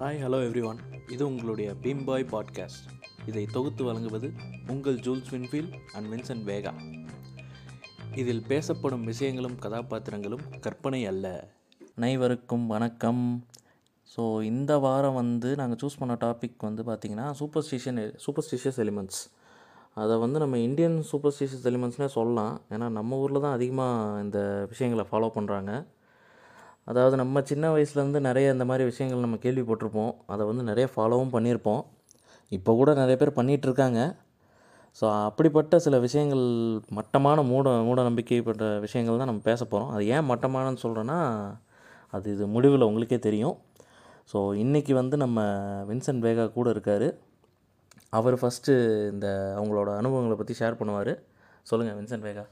Hi hello every one இது உங்களுடைய beam பாய் podcast இதை தொகுத்து வழங்குவது உங்கள் Jules Winfield and Vincent Vega இதில் பேசப்படும் விஷயங்களும் கதாபாத்திரங்களும் கற்பனை அல்ல. அனைவருக்கும் வணக்கம். ஸோ இந்த வாரம் வந்து நாங்கள் சூஸ் பண்ண டாபிக் வந்து பார்த்திங்கன்னா superstition superstitious elements அதை வந்து நம்ம இந்தியன் சூப்பர் ஸ்டிஷியஸ் எலிமெண்ட்ஸ்னே சொல்லலாம். ஏன்னா நம்ம ஊரில் தான் அதிகமாக இந்த விஷயங்களை ஃபாலோ பண்ணுறாங்க அதாவது நம்ம சின்ன வயசுலேருந்து நிறைய இந்த மாதிரி விஷயங்கள் நம்ம கேள்விப்பட்டிருப்போம். அதை வந்து நிறைய ஃபாலோவும் பண்ணியிருப்போம். இப்போ கூட நிறைய பேர் பண்ணிகிட்ருக்காங்க. ஸோ அப்படிப்பட்ட சில விஷயங்கள் மட்டமான மூட மூட நம்பிக்கைப்பட்ட விஷயங்கள் தான் நம்ம பேச போகிறோம் அது ஏன் மட்டமானன்னு சொல்கிறேன்னா அது இது முடிவில் உங்களுக்கே தெரியும். ஸோ இன்றைக்கி வந்து நம்ம வின்சென்ட் வேகா கூட இருக்கார். அவர் ஃபஸ்ட்டு இந்த அவங்களோட அனுபவங்களை பற்றி ஷேர் பண்ணுவார். சொல்லுங்கள் வின்சென்ட் வேகா.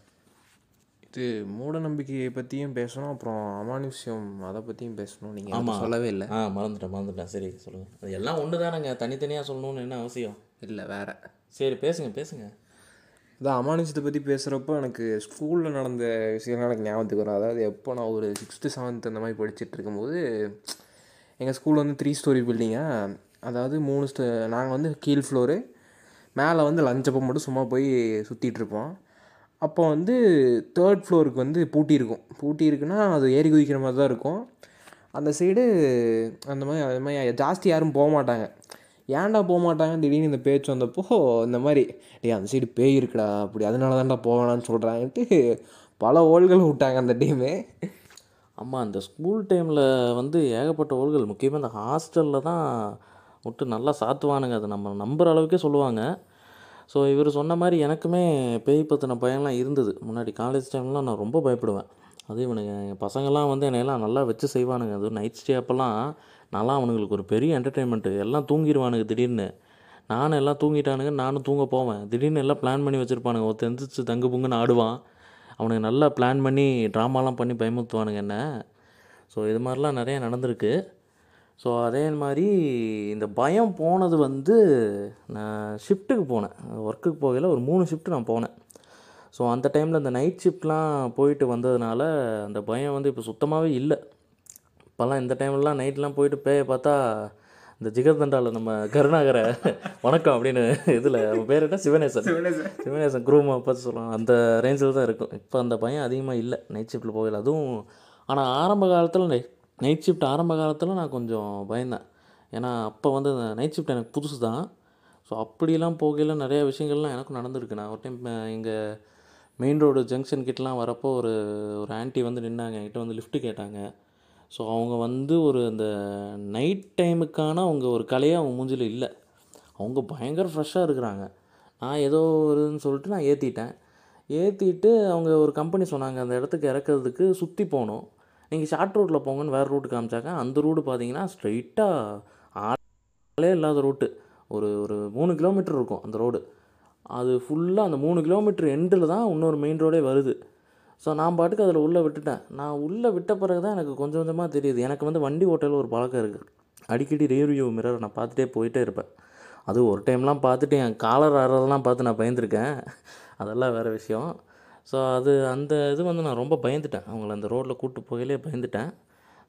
இது மூட நம்பிக்கையை பற்றியும் பேசணும். அப்புறம் அமானுஷ்யம் அதை பற்றியும் பேசணும். நீங்கள் ஆமாம். சொல்லவே இல்லை. ஆ மறந்துட்டேன் மறந்துட்டேன். சரி சொல்லுங்கள் அது எல்லாம் ஒன்று தானேங்க தனித்தனியாக சொல்லணும்னு என்ன அவசியம்? இல்லை வேற. சரி பேசுங்க பேசுங்க. அதான் அமானுஷத்தை பற்றி பேசுகிறப்போ எனக்கு ஸ்கூலில் நடந்த விஷயம்லாம் எனக்கு ஞாபகத்துக்கு வரும். அதாவது எப்போ நான் ஒரு சிக்ஸ்த்து செவன்த் அந்த மாதிரி படிச்சுட்டு இருக்கும்போது எங்கள் ஸ்கூல் வந்து த்ரீ ஸ்டோரி பில்டிங்கா அதாவது மூணு ஸ்டோ நாங்கள் வந்து கீழ் ஃப்ளோரு மேலே வந்து லஞ்ச் அப்போ மட்டும் சும்மா போய் சுற்றிட்டு இருப்போம். அப்போ வந்து தேர்ட் ஃப்ளோருக்கு வந்து பூட்டி இருக்கும். பூட்டி இருக்குன்னா அது ஏறி குதிக்கிற மாதிரி தான் இருக்கும். அந்த சைடு அந்த மாதிரி அது மாதிரி ஜாஸ்தி யாரும் போக மாட்டாங்க. ஏன்டா போக மாட்டாங்க? திடீர்னு இந்த பேச்சு வந்தப்போ இந்த மாதிரி டேய் அந்த சைடு பேய் இருக்குடா அப்படி அதனால தான்டா போவேணான்னு சொல்கிறாங்கன்ட்டு பல ஓல்கள் விட்டாங்க அந்த டீமு ஆமாம் அந்த ஸ்கூல் டைமில் வந்து ஏகப்பட்ட ஓல்கள் முக்கியமாக இந்த ஹாஸ்டலில் தான் விட்டு நல்லா சாத்துவானுங்க. அது நம்ம நம்புகிற அளவுக்கே சொல்லுவாங்க. ஸோ இவர் சொன்ன மாதிரி எனக்குமே பேய் பற்றின பயம்லாம் இருந்தது. முன்னாடி காலேஜ் டைம்லாம் நான் ரொம்ப பயப்படுவேன். அது இவனுங்க எங்கள் பசங்கள்லாம் வந்து என்னையெல்லாம் நல்லா வச்சு செய்வானுங்க. அதுவும் நைட் ஸ்டே அப்போல்லாம் நல்லா அவனுங்களுக்கு ஒரு பெரிய என்டர்டெயின்மெண்ட்டு எல்லாம் தூங்கிடுவானுங்க திடீர்னு. நானும் எல்லாம் தூங்கிட்டானுங்க நானும் தூங்க போவேன். திடீர்னு எல்லாம் பிளான் பண்ணி வச்சுருப்பானுங்க. ஒருத்தர் எந்திரிச்சு தங்கு புங்குன்னு ஆடுவான். அவனுக்கு நல்லா பிளான் பண்ணி ட்ராமாலாம் பண்ணி பயமுறுத்துவானுங்க என்ன. ஸோ இது மாதிரிலாம் நிறையா நடந்திருக்கு. ஸோ அதே மாதிரி இந்த பயம் போனது வந்து நான் ஷிஃப்ட்டுக்கு போனேன். ஒர்க்குக்கு போகையில் ஒரு மூணு ஷிஃப்ட் நான் போனேன். ஸோ அந்த டைமில் இந்த நைட் ஷிஃப்ட்லாம் போயிட்டு வந்ததுனால அந்த பயம் வந்து இப்போ சுத்தமாகவே இல்லை. இப்போல்லாம் இந்த டைம்லலாம் நைட்லாம் போயிட்டு பேயை பார்த்தா இந்த ஜிகர்தண்டாவில் நம்ம கருணாகரை வணக்கம் அப்படின்னு இதில் அவன் பேர் என்ன? சிவனேசன். சிவனேசன். குரூமை பார்த்து சொல்லுவாங்க அந்த ரேஞ்சில் தான் இருக்கும். இப்போ அந்த பயம் அதிகமாக இல்லை. நைட் ஷிஃப்ட்டில் போகல அதுவும் ஆனால் ஆரம்ப காலத்தில் நை நைட் ஷிஃப்ட் ஆரம்ப காலத்தில் நான் கொஞ்சம் பயந்தேன். ஏன்னா அப்போ வந்து நைட் ஷிஃப்ட் எனக்கு புதுசு தான் ஸோ அப்படிலாம் போகையில் நிறைய விஷயங்கள்லாம் எனக்கும் நடந்திருக்கு. நான் ஒரு டைம் எங்கள் மெயின் ரோடு ஜங்ஷன் கிட்டலாம் வரப்போ ஒரு ஒரு ஆன்ட்டி வந்து நின்னாங்க. என்கிட்ட வந்து லிஃப்ட்டு கேட்டாங்க. ஸோ அவங்க வந்து ஒரு அந்த நைட் டைமுக்கான அவங்க ஒரு கலையே அவங்க மூஞ்சில் இல்லை. அவங்க பயங்கர ஃப்ரெஷ்ஷாக இருக்கிறாங்க. நான் ஏதோ ஒருன்னு சொல்லிட்டு நான் ஏற்றிட்டேன் ஏற்றிட்டு அவங்க ஒரு கம்பெனி சொன்னாங்க. அந்த இடத்துக்கு இறக்குறதுக்கு சுற்றி போகணும் நீங்கள் ஷார்ட் ரூட்டில் போங்கன்னு வேறு ரூட்டு காமிச்சாங்க அந்த ரூட்டு பார்த்தீங்கன்னா ஸ்ட்ரைட்டாக ஆளே இல்லாத ரூட்டு ஒரு ஒரு மூணு கிலோமீட்டர் இருக்கும் அந்த ரோடு அது ஃபுல்லாக அந்த மூணு கிலோமீட்டர் எண்டில் தான் இன்னொரு மெயின் ரோடே வருது. ஸோ நான் பாட்டுக்கு அதில் உள்ளே விட்டுட்டேன். நான் உள்ளே விட்ட பிறகு தான் எனக்கு கொஞ்சம் கொஞ்சமாக தெரியுது. எனக்கு வந்து வண்டி ஓட்டையில் ஒரு பழக்கம் இருக்குது அடிக்கடி ரேவியூ மிரர் நான் பார்த்துட்டே போயிட்டே இருப்பேன். அது ஒரு டைம்லாம் பார்த்துட்டு என் காலர் ஆறதெல்லாம் பார்த்து நான் பயந்துருக்கேன். அதெல்லாம் வேறு விஷயம். ஸோ அது அந்த இது வந்து நான் ரொம்ப பயந்துட்டேன். அவங்கள அந்த ரோட்டில் கூப்பிட்டு போகையிலே பயந்துட்டேன்.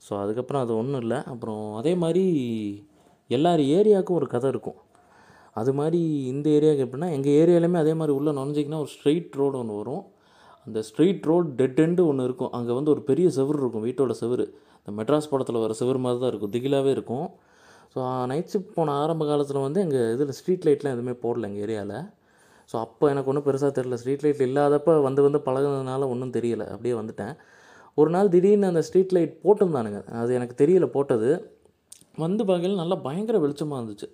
ஸோ அதுக்கப்புறம் அது ஒன்றும் இல்லை. அப்புறம் அதே மாதிரி எல்லார் ஏரியாவுக்கும் ஒரு கதை இருக்கும். அது மாதிரி இந்த ஏரியாவுக்கு எப்படின்னா எங்கள் ஏரியாலையுமே அதே மாதிரி உள்ளே நுழைஞ்சிங்கன்னா ஒரு ஸ்ட்ரெயிட் ரோடு ஒன்று வரும். அந்த ஸ்ட்ரெயிட் ரோடு டெட் எண்டு ஒன்று இருக்கும். அங்கே வந்து ஒரு பெரிய செவுரு இருக்கும் வீட்டோட செவரு. இந்த மெட்ராஸ் படத்தில் வர செவுரு மாதிரி தான் இருக்கும். திகிலாகவே இருக்கும். ஸோ நைட் ஷிஃப்ட் போன ஆரம்ப காலத்தில் வந்து எங்கள் இதில் ஸ்ட்ரீட் லைட்லாம் எதுவுமே போடல எங்கள் ஏரியாவில் ஸோ அப்போ எனக்கு ஒன்றும் பெருசாக தெரில ஸ்ட்ரீட் லைட் இல்லாதப்போ வந்து வந்து பழகுனதுனால ஒன்றும் தெரியல. அப்படியே வந்துட்டேன். ஒரு நாள் திடீர்னு அந்த ஸ்ட்ரீட் லைட் போட்டிருந்தானுங்க. அது எனக்கு தெரியல போட்டது. வந்து பார்க்கையில நல்லா பயங்கர வெளிச்சமாக இருந்துச்சு.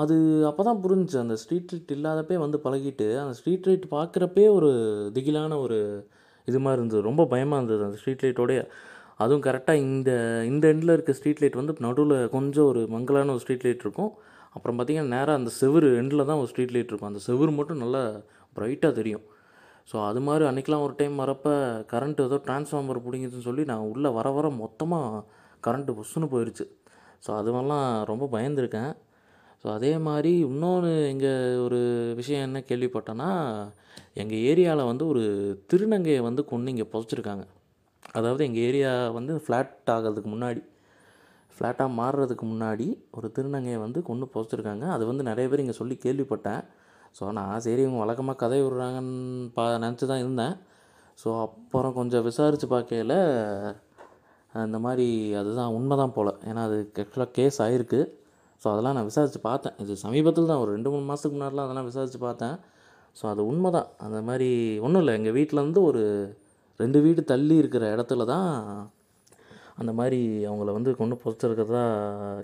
அது அப்போ தான் புரிஞ்சுச்சு. அந்த ஸ்ட்ரீட் லைட் இல்லாதப்பே வந்து பழகிட்டு அந்த ஸ்ட்ரீட் லைட் பார்க்குறப்பே ஒரு திகிலான ஒரு இது மாதிரி இருந்தது. ரொம்ப பயமாக இருந்தது அந்த ஸ்ட்ரீட் லைட்டோடைய. அதுவும் கரெக்டாக இந்த இந்த எண்டில் இருக்க ஸ்ட்ரீட் லைட் வந்து நடுவில் கொஞ்சம் ஒரு மங்கலான ஒரு ஸ்ட்ரீட் லைட் இருக்கும். அப்புறம் பார்த்திங்கன்னா நேராக அந்த செவுரு எண்டில் தான் ஒரு ஸ்ட்ரீட் லைட் இருக்கும். அந்த செவுரு மட்டும் நல்லா ப்ரைட்டாக தெரியும். ஸோ அது மாதிரி அன்றைக்கெலாம் ஒரு டைம் வரப்போ கரண்ட்டு ஏதோ டிரான்ஸ்ஃபார்மர் பிடிங்குதுன்னு சொல்லி நான் உள்ளே வர வர மொத்தமாக கரண்ட்டு புஷ்ஷுன்னு போயிடுச்சு ஸோ அதுவெல்லாம் ரொம்ப பயந்துருக்கேன். ஸோ அதே மாதிரி இன்னொன்று எங்கள் ஒரு விஷயம் என்ன கேள்விப்பட்டேன்னா எங்கள் ஏரியாவில் வந்து ஒரு திருநங்கையை வந்து கொண்டு இங்கே புதைச்சிருக்காங்க. அதாவது எங்கள் ஏரியா வந்து ஃப்ளாட் ஆகிறதுக்கு முன்னாடி. ஃப்ளாட்டாக மாறுறதுக்கு முன்னாடி ஒரு திருநங்கையை வந்து கொண்டு புதைச்சிருக்காங்க அது வந்து நிறைய பேர் இங்கே சொல்லி கேள்விப்பட்டேன். ஸோ நான் சரி இவங்க வழக்கமாக கதை விடுறாங்கன்னு பா நினச்சி தான் இருந்தேன். ஸோ அப்புறம் கொஞ்சம் விசாரித்து பார்க்கையில இந்த மாதிரி அதுதான் உண்மை தான் போல். ஏன்னா அது ஆக்சுவலாக கேஸ் ஆகிருக்கு ஸோ அதெல்லாம் நான் விசாரித்து பார்த்தேன். இது சமீபத்தில் தான் ஒரு ரெண்டு மூணு மாதத்துக்கு முன்னாடிலாம் அதெல்லாம் விசாரித்து பார்த்தேன். ஸோ அது உண்மை தான். அந்த மாதிரி ஒன்றும் இல்லை. எங்கள் வீட்டிலேருந்து ஒரு ரெண்டு வீடு தள்ளி இருக்கிற இடத்துல தான் அந்த மாதிரி அவங்கள வந்து கொண்டு புதைச்சிருக்கிறதா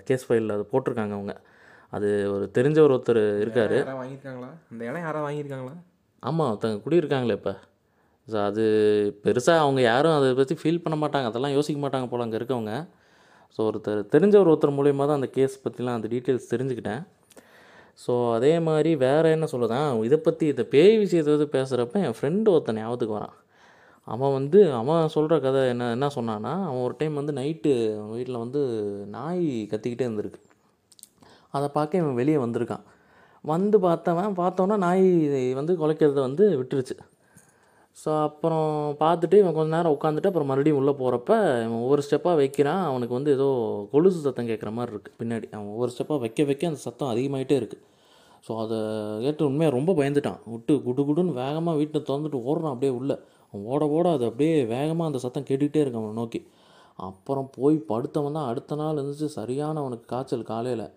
கேஸ் ஃபைலில் அது போட்டிருக்காங்க அவங்க. அது ஒரு தெரிஞ்சவர் ஒருத்தர் இருக்கார். வாங்கியிருக்காங்களா? இந்த இடம் யாராவது வாங்கியிருக்காங்களா? ஆமாம் ஒருத்தங்க குடியிருக்காங்களே இப்போ. ஸோ அது பெருசாக அவங்க யாரும் அதை பற்றி ஃபீல் பண்ண மாட்டாங்க. அதெல்லாம் யோசிக்க மாட்டாங்க போல் அங்கே இருக்கவங்க. ஸோ ஒருத்தர் தெரிஞ்சவர் ஒருத்தர் மூலியமாக தான் அந்த கேஸ் பற்றிலாம் அந்த டீட்டெயில்ஸ் தெரிஞ்சுக்கிட்டேன். ஸோ அதே மாதிரி வேறு என்ன சொல்லுதான் இதை பற்றி இந்த பேய் விஷயத்தை பேசுகிறப்ப என் ஃப்ரெண்டு ஒருத்தன் ஞாபகத்துக்கு வரான். அவன் வந்து அவன் சொல்கிற கதை என்ன என்ன சொன்னான்னா அவன் ஒரு டைம் வந்து நைட்டு அவன் வீட்டில் வந்து நாய் கத்திக்கிட்டே இருந்திருக்கு. அதை பார்க்க இவன் வெளியே வந்திருக்கான். வந்து பார்த்தவன் பார்த்தோன்னா நாய் வந்து குலைக்கிறத வந்து விட்டுருச்சு. ஸோ அப்புறம் பார்த்துட்டு இவன் கொஞ்ச நேரம் உட்காந்துட்டு அப்புறம் மறுபடியும் உள்ளே போகிறப்ப இவன் ஒவ்வொரு ஸ்டெப்பாக வைக்கிறான். அவனுக்கு வந்து ஏதோ கொலுசு சத்தம் கேட்குற மாதிரி இருக்குது பின்னாடி. அவன் ஒவ்வொரு ஸ்டெப்பாக வைக்க வைக்க அந்த சத்தம் அதிகமாகிட்டே இருக்குது ஸோ அதை கேட்டு உண்மையாக ரொம்ப பயந்துட்டான். விட்டு குடு குடுன்னு வேகமாக வீட்டில் திறந்துட்டு ஓடுறான் அப்படியே உள்ளே. ஓட ஓட அது அப்படியே வேகமாக அந்த சத்தம் கேட்டுக்கிட்டே இருக்கு அவனை நோக்கி. அப்புறம் போய் படுத்தவன் தான் அடுத்த நாள் இருந்துச்சு சரியான அவனுக்கு காய்ச்சல் காலையில்.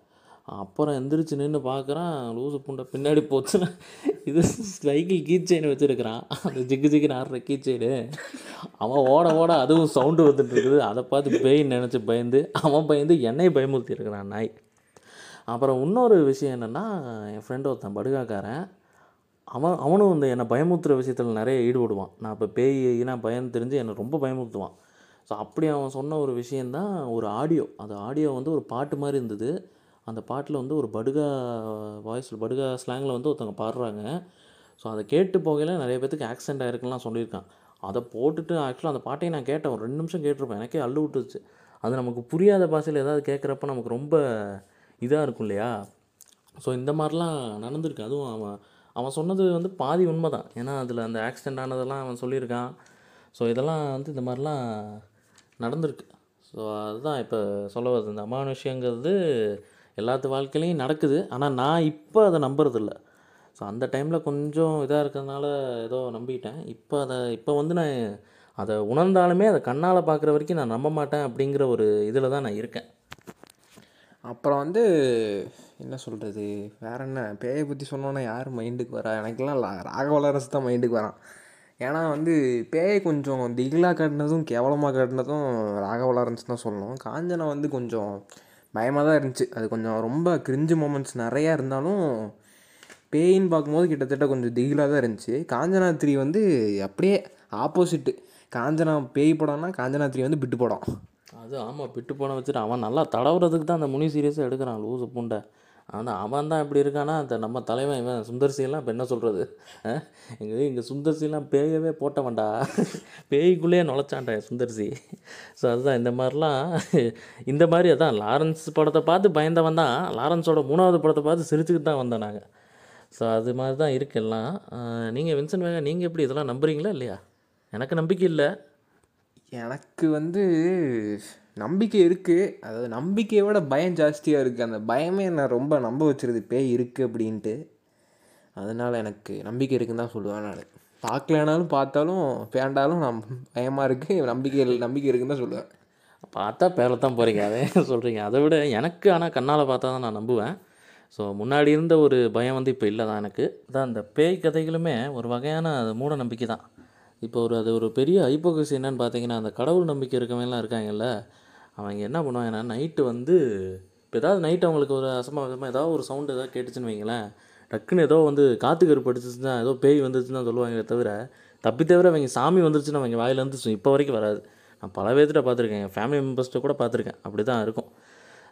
அப்புறம் எந்திரிச்சு நின்று பார்க்குறான் லூசு புண்டை பின்னாடி போச்சு இது சைக்கிள் கீச்செயின் வச்சுருக்கிறான். அந்த ஜிக்கு ஜிக்குன்னு ஆடுற கீச்சைடு அவன் ஓட ஓட அதுவும் சவுண்டு வந்துட்டு இருக்குது. அதை பார்த்து பேயின்னு நினச்சி பயந்து அவன் பயந்து என்னையை பயமுறுத்தி இருக்கிறான் நாய். அப்புறம் இன்னொரு விஷயம் என்னென்னா என் ஃப்ரெண்டு ஒருத்தன் படுகாக்காரன். அவன் அவனும் இந்த என்னை பயமுறுத்துகிற விஷயத்தில் நிறைய ஈடுபடுவான். நான் இப்போ பேய்னா பயம் தெரிஞ்சு என்னை ரொம்ப பயமுறுத்துவான். ஸோ அப்படி அவன் சொன்ன ஒரு விஷயந்தான் ஒரு ஆடியோ அந்த ஆடியோ வந்து ஒரு பாட்டு மாதிரி இருந்தது. அந்த பாட்டில் வந்து ஒரு படுகா வாய்ஸில் படுகா ஸ்லாங்கில் வந்து ஒருத்தவங்க பாடுறாங்க. ஸோ அதை கேட்டு போகையில் நிறைய பேத்துக்கு ஆக்சிடென்ட் ஆகிருக்குலாம் சொல்லியிருக்கான். அதை போட்டுட்டு ஆக்சுவலாக அந்த பாட்டையும் நான் கேட்டேன். ஒரு ரெண்டு நிமிஷம் கேட்டிருப்பேன். எனக்கே அள்ளு விட்டுருச்சு. அது நமக்கு புரியாத பாஷையில் ஏதாவது கேட்குறப்ப நமக்கு ரொம்ப இதாக இருக்கும் இல்லையா? ஸோ இந்த மாதிரிலாம் நடந்திருக்கு. அதுவும் அவன் அவன் சொன்னது வந்து பாதி உண்மை தான் ஏன்னா அதில் அந்த ஆக்சிடெண்ட் ஆனதெல்லாம் அவன் சொல்லியிருக்கான். ஸோ இதெல்லாம் வந்து இந்த மாதிரிலாம் நடந்திருக்கு. ஸோ அதுதான் இப்போ சொல்ல வருது இந்த அமானுஷ்யங்கிறது எல்லாத்து வாழ்க்கையிலையும் நடக்குது. ஆனால் நான் இப்போ அதை நம்புறதில்ல. ஸோ அந்த டைமில் கொஞ்சம் இதாக இருக்கிறதுனால ஏதோ நம்பிட்டேன். இப்போ அதை இப்போ வந்து நான் அதை உணர்ந்தாலுமே அதை கண்ணால் பார்க்குற வரைக்கும் நான் நம்ப மாட்டேன் அப்படிங்கிற ஒரு இதில் தான் நான் இருக்கேன். அப்புறம் வந்து என்ன சொல்கிறது வேற என்ன? பேயை பற்றி சொன்னோன்னா யார் மைண்டுக்கு வரா? எனக்கெல்லாம் ராகவலரசு தான் மைண்டுக்கு வரான். ஏன்னா வந்து பேயை கொஞ்சம் திகிலாக காட்டினதும் கேவலமாக காட்டினதும் ராகவலரன்ஸ் தான் சொல்லணும். காஞ்சனா வந்து கொஞ்சம் பயமாக தான் இருந்துச்சு. அது கொஞ்சம் ரொம்ப கிரிஞ்சு மூமெண்ட்ஸ் நிறையா இருந்தாலும் பேயின்னு பார்க்கும்போது கிட்டத்தட்ட கொஞ்சம் திகிலாக தான் இருந்துச்சு. காஞ்சனா த்ரீ வந்து அப்படியே ஆப்போசிட்டு காஞ்சனா பேய் படம்னா காஞ்சனா த்ரீ வந்து பிட்டு படம். அது ஆமாம் பிட்டு போன வச்சுட்டு அவன் நல்லா தடவுறதுக்கு தான் அந்த முனி சீரியஸாக எடுக்கிறான் லூசு பூண்டை. ஆனால் அவன் தான் இப்படி இருக்கானா? அந்த நம்ம தலைவன் இவன் சுந்தர்சியெல்லாம் இப்போ என்ன சொல்கிறது எங்கள் இங்கே சுந்தர்சிலாம் பேயவே போட்டவன்டா. பேய்க்குள்ளேயே நுழைச்சான்டா சுந்தர்சி ஸோ அதுதான் இந்த மாதிரிலாம் இந்த மாதிரி அதான் லாரன்ஸ் படத்தை பார்த்து பயந்தவன் தான். லாரன்ஸோட மூணாவது படத்தை பார்த்து சிரிச்சுக்கிட்டு தான் வந்தேன் நாங்கள் ஸோ அது மாதிரி தான் இருக்கு எல்லாம். நீங்கள் வின்சன் வேகா நீங்கள் எப்படி இதெல்லாம் நம்புறீங்களா இல்லையா? எனக்கு நம்பிக்கை இல்லை. எனக்கு வந்து நம்பிக்கை இருக்குது அதாவது நம்பிக்கையை விட பயம் ஜாஸ்தியாக இருக்குது அந்த பயமே என்னை ரொம்ப நம்ப வச்சிருது. பேய் இருக்குது அப்படின்ட்டு. அதனால் எனக்கு நம்பிக்கை இருக்குன்னு தான் சொல்லுவேன் நான். பார்க்கலனாலும் பார்த்தாலும் பேண்டாலும் நம் பயமாக இருக்குது நம்பிக்கை இல்லை நம்பிக்கை இருக்குன்னு தான் சொல்லுவேன். பார்த்தா பேரில் தான் போகிறீங்க அதே சொல்கிறீங்க அதை விட எனக்கு ஆனால் கண்ணால் பார்த்தா தான் நான் நம்புவேன். ஸோ முன்னாடி இருந்த ஒரு பயம் வந்து இப்போ இல்லை தான் எனக்கு. அதான் அந்த பேய் கதைகளுமே ஒரு வகையான அது மூட நம்பிக்கை தான். இப்போ ஒரு அது ஒரு பெரிய ஐப்போகசி என்னன்னு பார்த்தீங்கன்னா அந்த கடவுள் நம்பிக்கை இருக்கவங்கலாம் இருக்காங்கல்ல அவங்க என்ன பண்ணுவாங்கன்னா நைட்டு வந்து இப்போ ஏதாவது நைட்டு அவங்களுக்கு ஒரு அசம்பாவிதமாக ஏதாவது ஒரு சவுண்டு ஏதாவது கேட்டுச்சுன்னு வைங்களேன் டக்குன்னு ஏதோ வந்து காற்று கருப்பு அடிச்சிச்சுன்னா ஏதோ பேய் வந்துச்சுன்னா சொல்லுவாங்களே தவிர தப்பி தவிர அவங்க சாமி வந்துருச்சுன்னு அவங்க வாயிலேருந்து சு- இப்போ வரைக்கும் வராது. நான் பல பேர்த்திட்ட பார்த்துருக்கேன் என் ஃபேமிலி மெம்பர்ஸ்கிட்ட கூட பார்த்துருக்கேன் அப்படி தான் இருக்கும்.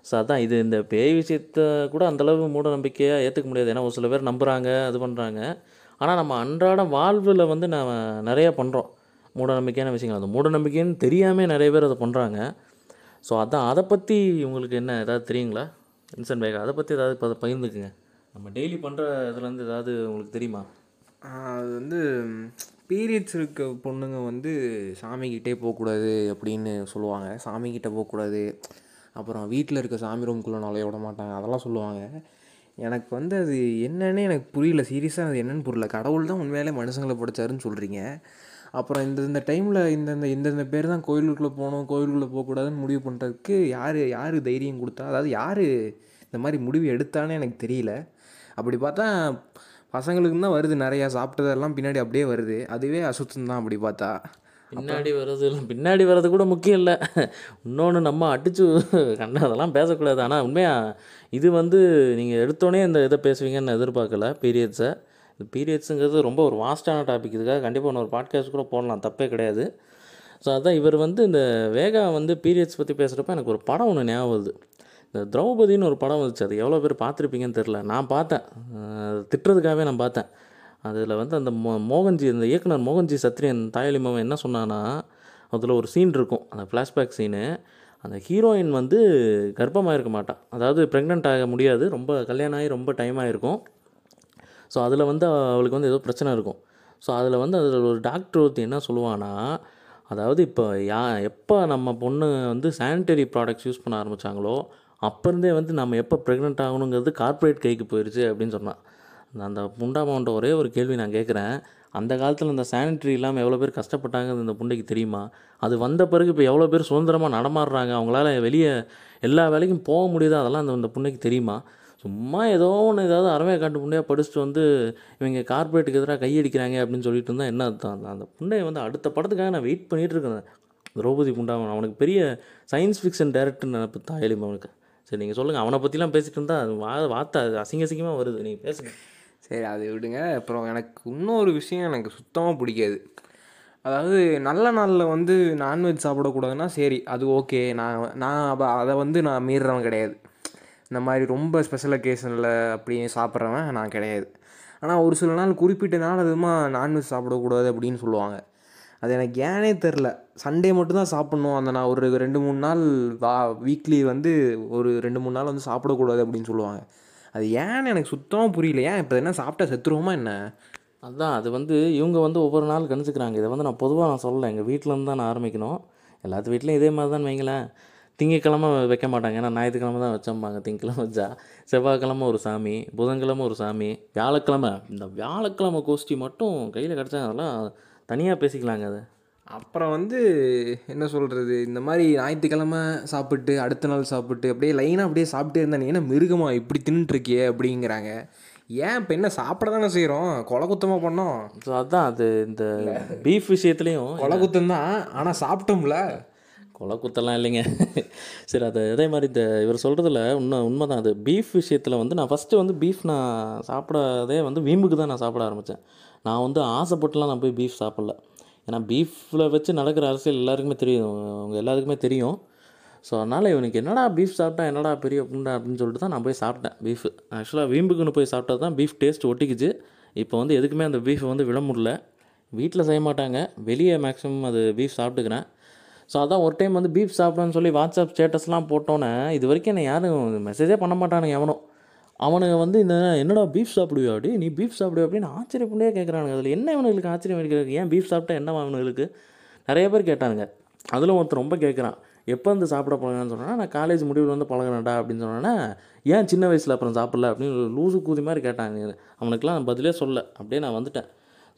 ஸோ அதான் இது இந்த பேய் விஷயத்த கூட அந்தளவு மூட நம்பிக்கையாக ஏற்றுக்க முடியாது. ஏன்னா ஒரு சில பேர் நம்புகிறாங்க அது பண்ணுறாங்க ஆனால் நம்ம அன்றாட வாழ்வில் வந்து நம்ம நிறையா பண்ணுறோம் மூட நம்பிக்கையான விஷயங்கள். அந்த மூட நம்பிக்கைன்னு தெரியாமல் நிறைய பேர் அதை பண்ணுறாங்க ஸோ அதான் அதை பற்றி உங்களுக்கு என்ன ஏதாவது தெரியுங்களா? இன்சன்ட் வேகா அதை பற்றி ஏதாவது இப்போ பகிர்ந்துக்குங்க. நம்ம டெய்லி பண்ணுற இதுலேருந்து ஏதாவது உங்களுக்கு தெரியுமா? அது வந்து பீரியட்ஸ் இருக்க பொண்ணுங்க வந்து சாமிக்கிட்டே போகக்கூடாது அப்படின்னு சொல்லுவாங்க. சாமிக்கிட்டே போகக்கூடாது அப்புறம் வீட்டில் இருக்க சாமி ரூம்குள்ளே நுழைய விட மாட்டாங்க. அதெல்லாம் சொல்லுவாங்க. எனக்கு வந்து அது என்னென்னு எனக்கு புரியல. சீரியஸாக அது என்னன்னு புரியல. கடவுள் தான் உண்மையிலே மனுஷங்களை படைச்சாருன்னு சொல்கிறீங்க அப்புறம் இந்த இந்த டைமில் இந்தந்த இந்தந்த பேர் தான் கோயிலுக்குள்ளே போகணும் கோயிலுக்குள்ளே போகக்கூடாதுன்னு முடிவு பண்ணுறதுக்கு யார் யார் தைரியம் கொடுத்தா? அதாவது யார் இந்த மாதிரி முடிவு எடுத்தான்னு எனக்கு தெரியல. அப்படி பார்த்தா பசங்களுக்கு தான் வருது நிறையா சாப்பிட்டதெல்லாம் பின்னாடி அப்படியே வருது. அதுவே அசுத்தம் தான் அப்படி பார்த்தா. பின்னாடி வர்றது இல்லை. பின்னாடி வர்றது கூட முக்கியம் இல்லை. இன்னொன்று நம்ம அடிச்சு கண்ண அதெல்லாம் பேசக்கூடாது. ஆனால் உண்மையாக இது வந்து நீங்கள் எடுத்தோடனே இந்த இதை பேசுவீங்கன்னு எதிர்பார்க்கல பீரியட்ஸை இந்த பீரியட்ஸுங்கிறது ரொம்ப ஒரு வாஸ்டான டாபிக் இதுக்காக கண்டிப்பாக இன்னொரு பாட்காஸ்ட் கூட போடலாம். தப்பே கிடையாது. ஸோ அதான் இவர் வந்து இந்த வேகா வந்து பீரியட்ஸ் பற்றி பேசுகிறப்ப எனக்கு ஒரு படம் ஒன்று ஞாபகம் வருது. இந்த திரௌபதின்னு ஒரு படம் வந்துச்சு. அது எவ்வளோ பேர் பார்த்துருப்பீங்கன்னு தெரில நான் பார்த்தேன். திட்டுறதுக்காகவே நான் பார்த்தேன். அதில் வந்து அந்த மோ மோகன்ஜி அந்த இயக்குனர் மோகன்ஜி சத்ரியன் தாயலி மாவன் என்ன சொன்னான்னா அதில் ஒரு சீன் இருக்கும். அந்த ஃப்ளாஷ்பேக் சீனு அந்த ஹீரோயின் வந்து கர்ப்பமாக இருக்க மாட்டான் அதாவது ப்ரெக்னென்ட் ஆக முடியாது. ரொம்ப கல்யாணம் ஆகி ரொம்ப டைம் ஆகிருக்கும் ஸோ அதில் வந்து அவளுக்கு வந்து ஏதோ பிரச்சனை இருக்கும். ஸோ அதில் வந்து அதில் ஒரு டாக்டர் ஒருத்தி என்ன சொல்லுவான்னா அதாவது இப்போ யா எப்போ நம்ம பொண்ணு வந்து சானிட்டரி ப்ராடக்ட்ஸ் யூஸ் பண்ண ஆரம்பித்தாங்களோ அப்போருந்தே வந்து நம்ம எப்போ ப்ரெக்னென்ட் ஆகணுங்கிறது கார்ப்பரேட் கைக்கு போயிடுச்சு அப்படின்னு சொன்னான் அந்த- அந்த புண்டாமாவன்ட்ட ஒரே ஒரு கேள்வி நான் கேட்குறேன் அந்த காலத்தில் இந்த சானிட்டரி இல்லாமல் எவ்வளோ பேர் கஷ்டப்பட்டாங்க இந்த புண்டைக்கு தெரியுமா? அது வந்த பிறகு இப்போ எவ்வளோ பேர் சுதந்திரமாக நடமாடுறாங்க அவங்களால வெளியே எல்லா வேலைக்கும் போக முடியுது? அதெல்லாம் அந்த இந்த புண்டைக்கு தெரியுமா? சும்மா ஏதோ ஒன்று ஏதாவது அறவே காட்டு புண்டையாக படிச்சுட்டு வந்து இவங்க கார்ப்பரேட்டுக்கு எதிராக கையடிக்கிறாங்க அப்படின்னு சொல்லிட்டு இருந்தால் என்ன அர்த்தம்? அந்த புண்ணையை புண்டையை வந்து அடுத்த படத்துக்காக நான் வெயிட் பண்ணிகிட்டு இருக்கேன். திரௌபதி புண்டாவன் அவனுக்கு பெரிய சயின்ஸ் ஃபிக்ஷன் டேரக்டர் நினப்பு தாயலிம் அவனுக்கு. சரி நீங்கள் சொல்லுங்கள் அவனை பற்றிலாம் பேசிகிட்டு இருந்தால் அது வா வார்த்தை அது அசிங்க அசிங்கமாக வருது. நீங்கள் பேசுங்க. சரி அதை விடுங்க. அப்புறம் எனக்கு இன்னொரு விஷயம் எனக்கு சுத்தமாக பிடிக்காது. அதாவது நல்ல நாளில் வந்து நான்வெஜ் சாப்பிடக்கூடாதுன்னா சரி அது ஓகே நான் நான் அதை வந்து நான் மீறுறவன் கிடையாது. இந்த மாதிரி ரொம்ப ஸ்பெஷல் அக்கேஷனில் அப்படியே சாப்பிட்றவன் நான் கிடையாது. ஆனால் ஒரு சில நாள் குறிப்பிட்ட நாள் அதுமா நான்வெஜ் சாப்பிடக்கூடாது அப்படின்னு சொல்லுவாங்க. அது எனக்கு ஏனே தெரில சண்டே மட்டும்தான் சாப்பிட்ணும். அந்த நான் ஒரு ரெண்டு மூணு நாள் வா வீக்லி வந்து ஒரு ரெண்டு மூணு நாள் வந்து சாப்பிடக்கூடாது அப்படின்னு சொல்லுவாங்க. அது ஏன்னு எனக்கு சுத்தமாக புரியல. ஏன் இப்போ என்ன சாப்பிட்டா செத்துருவோமா என்ன? அதுதான் அது வந்து இவங்க வந்து ஒவ்வொரு நாள் கணிச்சுக்கிறாங்க. இதை வந்து நான் பொதுவாக நான் சொல்லலை. எங்கள் வீட்டிலேருந்து தான் நான் ஆரம்பிக்கணும். எல்லாத்து வீட்லேயும் இதே மாதிரி தான் வைங்களேன். திங்கக்கிழமை வைக்க மாட்டாங்க ஏன்னா ஞாயிற்றுக்கிழமை தான் வச்சோம்பாங்க. திங்கக்கிழமை வச்சா செவ்வாய்க்கிழமை ஒரு சாமி புதன்கிழமை ஒரு சாமி வியாழக்கிழமை. இந்த வியாழக்கிழமை கோஷ்டி மட்டும் கையில் கிடச்சா அதெல்லாம் தனியாக பேசிக்கலாங்க அது. அப்புறம் வந்து என்ன சொல்கிறது இந்த மாதிரி ஞாயிற்றுக்கிழமை சாப்பிட்டு அடுத்த நாள் சாப்பிட்டு அப்படியே லைனாக அப்படியே சாப்பிட்டே இருந்தா நீ என்ன மிருகமா இப்படி தின்னுட்டுருக்கியே அப்படிங்கிறாங்க. ஏன் இப்போ என்ன சாப்பிட தானே செய்கிறோம் கொலை குத்தமாக பண்ணோம். ஸோ அதான் அது இந்த பீஃப் விஷயத்துலேயும் கொலை குத்தம் தான் ஆனால் சாப்பிட்டோம்ல. கொலை இல்லைங்க. சரி அது அதே மாதிரி இந்த இவர் சொல்கிறதுல உண்மை உண்மை தான் அது பீஃப் விஷயத்தில் வந்து நான் ஃபஸ்ட்டு வந்து பீஃப் நான் சாப்பிடாதே வந்து வீம்புக்கு தான் நான் சாப்பிட ஆரம்பித்தேன் நான் வந்து ஆசைப்பட்டுலாம் நான் போய் பீஃப் சாப்பிடல. ஏன்னா பீஃபில் வச்சு நடக்கிற அரசியல் எல்லாருக்குமே தெரியும். அவங்க எல்லாருக்குமே தெரியும். ஸோ அதனால் இவனுக்கு என்னடா பீஃப் சாப்பிட்டா என்னடா பெரிய புண்டா அப்படின்னு சொல்லிட்டு தான் நான் போய் சாப்பிட்டேன் பீஃப் ஆக்சுவலாக வீம்புக்குன்னு போய் சாப்பிட்டா தான் பீஃப் டேஸ்ட் ஒட்டிக்குச்சு. இப்போ வந்து எதுக்குமே அந்த பீஃபை வந்து விட முடியல வீட்டில் செய்ய மாட்டாங்க. வெளியே மேக்ஸிமம் அது பீஃப் சாப்பிட்டுக்கிறேன். ஸோ அதான் ஒரு டைம் வந்து பீஃப் சாப்பிட்டேன்னு சொல்லி வாட்ஸ்அப் ஸ்டேட்டஸ்லாம் போட்டோன்னே இது வரைக்கும் என்னை யாரும் மெசேஜே பண்ண மாட்டானுங்க எவனும். அவனுங்க வந்து இந்த என்னடா பீஃப் சாப்பிடுவியா அப்படி நீ பீஃப் சாப்பிடுவா அப்படின்னு ஆச்சரியப்படியே கேட்குறானுங்க அதில் என்ன இவனுங்களுக்கு ஆச்சரியம் இருக்கிறது? ஏன் பீஃப் சாப்பிட்டா என்ன அவனுங்களுக்கு நிறைய பேர் கேட்டானுங்க. அதில் ஒருத்தர் ரொம்ப கேட்குறான் எப்போ வந்து சாப்பிட பழகினான்னு சொன்னால் நான் காலேஜ் முடிவில் வந்து பழகினடா அப்படின்னு சொன்னோன்னே ஏன் சின்ன வயசில் அப்புறம் சாப்பிடல? அப்படின்னு ஒரு லூசு கூதி மாதிரி கேட்டாங்க அவனுக்குலாம் பதிலே சொல்ல அப்படியே நான் வந்துட்டேன்.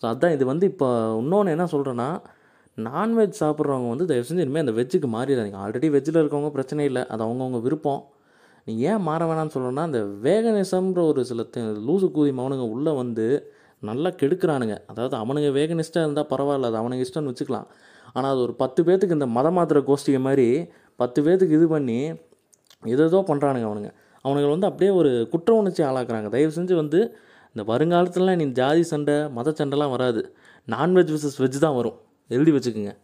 ஸோ அதான் இது வந்து இப்போ இன்னொன்று என்ன சொல்கிறேன்னா நான்வெஜ் சாப்பிட்றவங்க வந்து தயவு செஞ்சு இனிமேல் அந்த வெஜ்ஜுக்கு மாறிடாதீங்க. ஆல்ரெடி வெஜ்ஜில் இருக்கவங்க பிரச்சனை இல்லை. அது அவங்கவுங்க விருப்பம். நீ ஏன் மாற வேணாம்னு சொல்லணும்னா அந்த வேகனிசம்ன்ற ஒரு சில லூசு கூதி மவனுங்க உள்ளே வந்து நல்லா கெடுக்கிறானுங்க. அதாவது அவனுங்க வேகனிஸ்ட்டாக இருந்தால் பரவாயில்ல. அது அவனுங்க இஷ்டம்னு வச்சுக்கலாம். ஆனால் அது ஒரு பத்து பேர்த்துக்கு இந்த மத மாத்திர கோஷ்டிகை மாதிரி பத்து பேர்த்துக்கு இது பண்ணி எதோ பண்ணுறானுங்க அவனுங்க. அவனுங்க வந்து அப்படியே ஒரு குற்ற உணர்ச்சி ஆளாக்குறாங்க. தயவு செஞ்சு வந்து இந்த வருங்காலத்துலலாம் நீ ஜாதி சண்டை மத சண்டைலாம் வராது. நான்வெஜ் விசஸ் வெஜ் தான் வரும். எழுதி வச்சுக்கோங்க.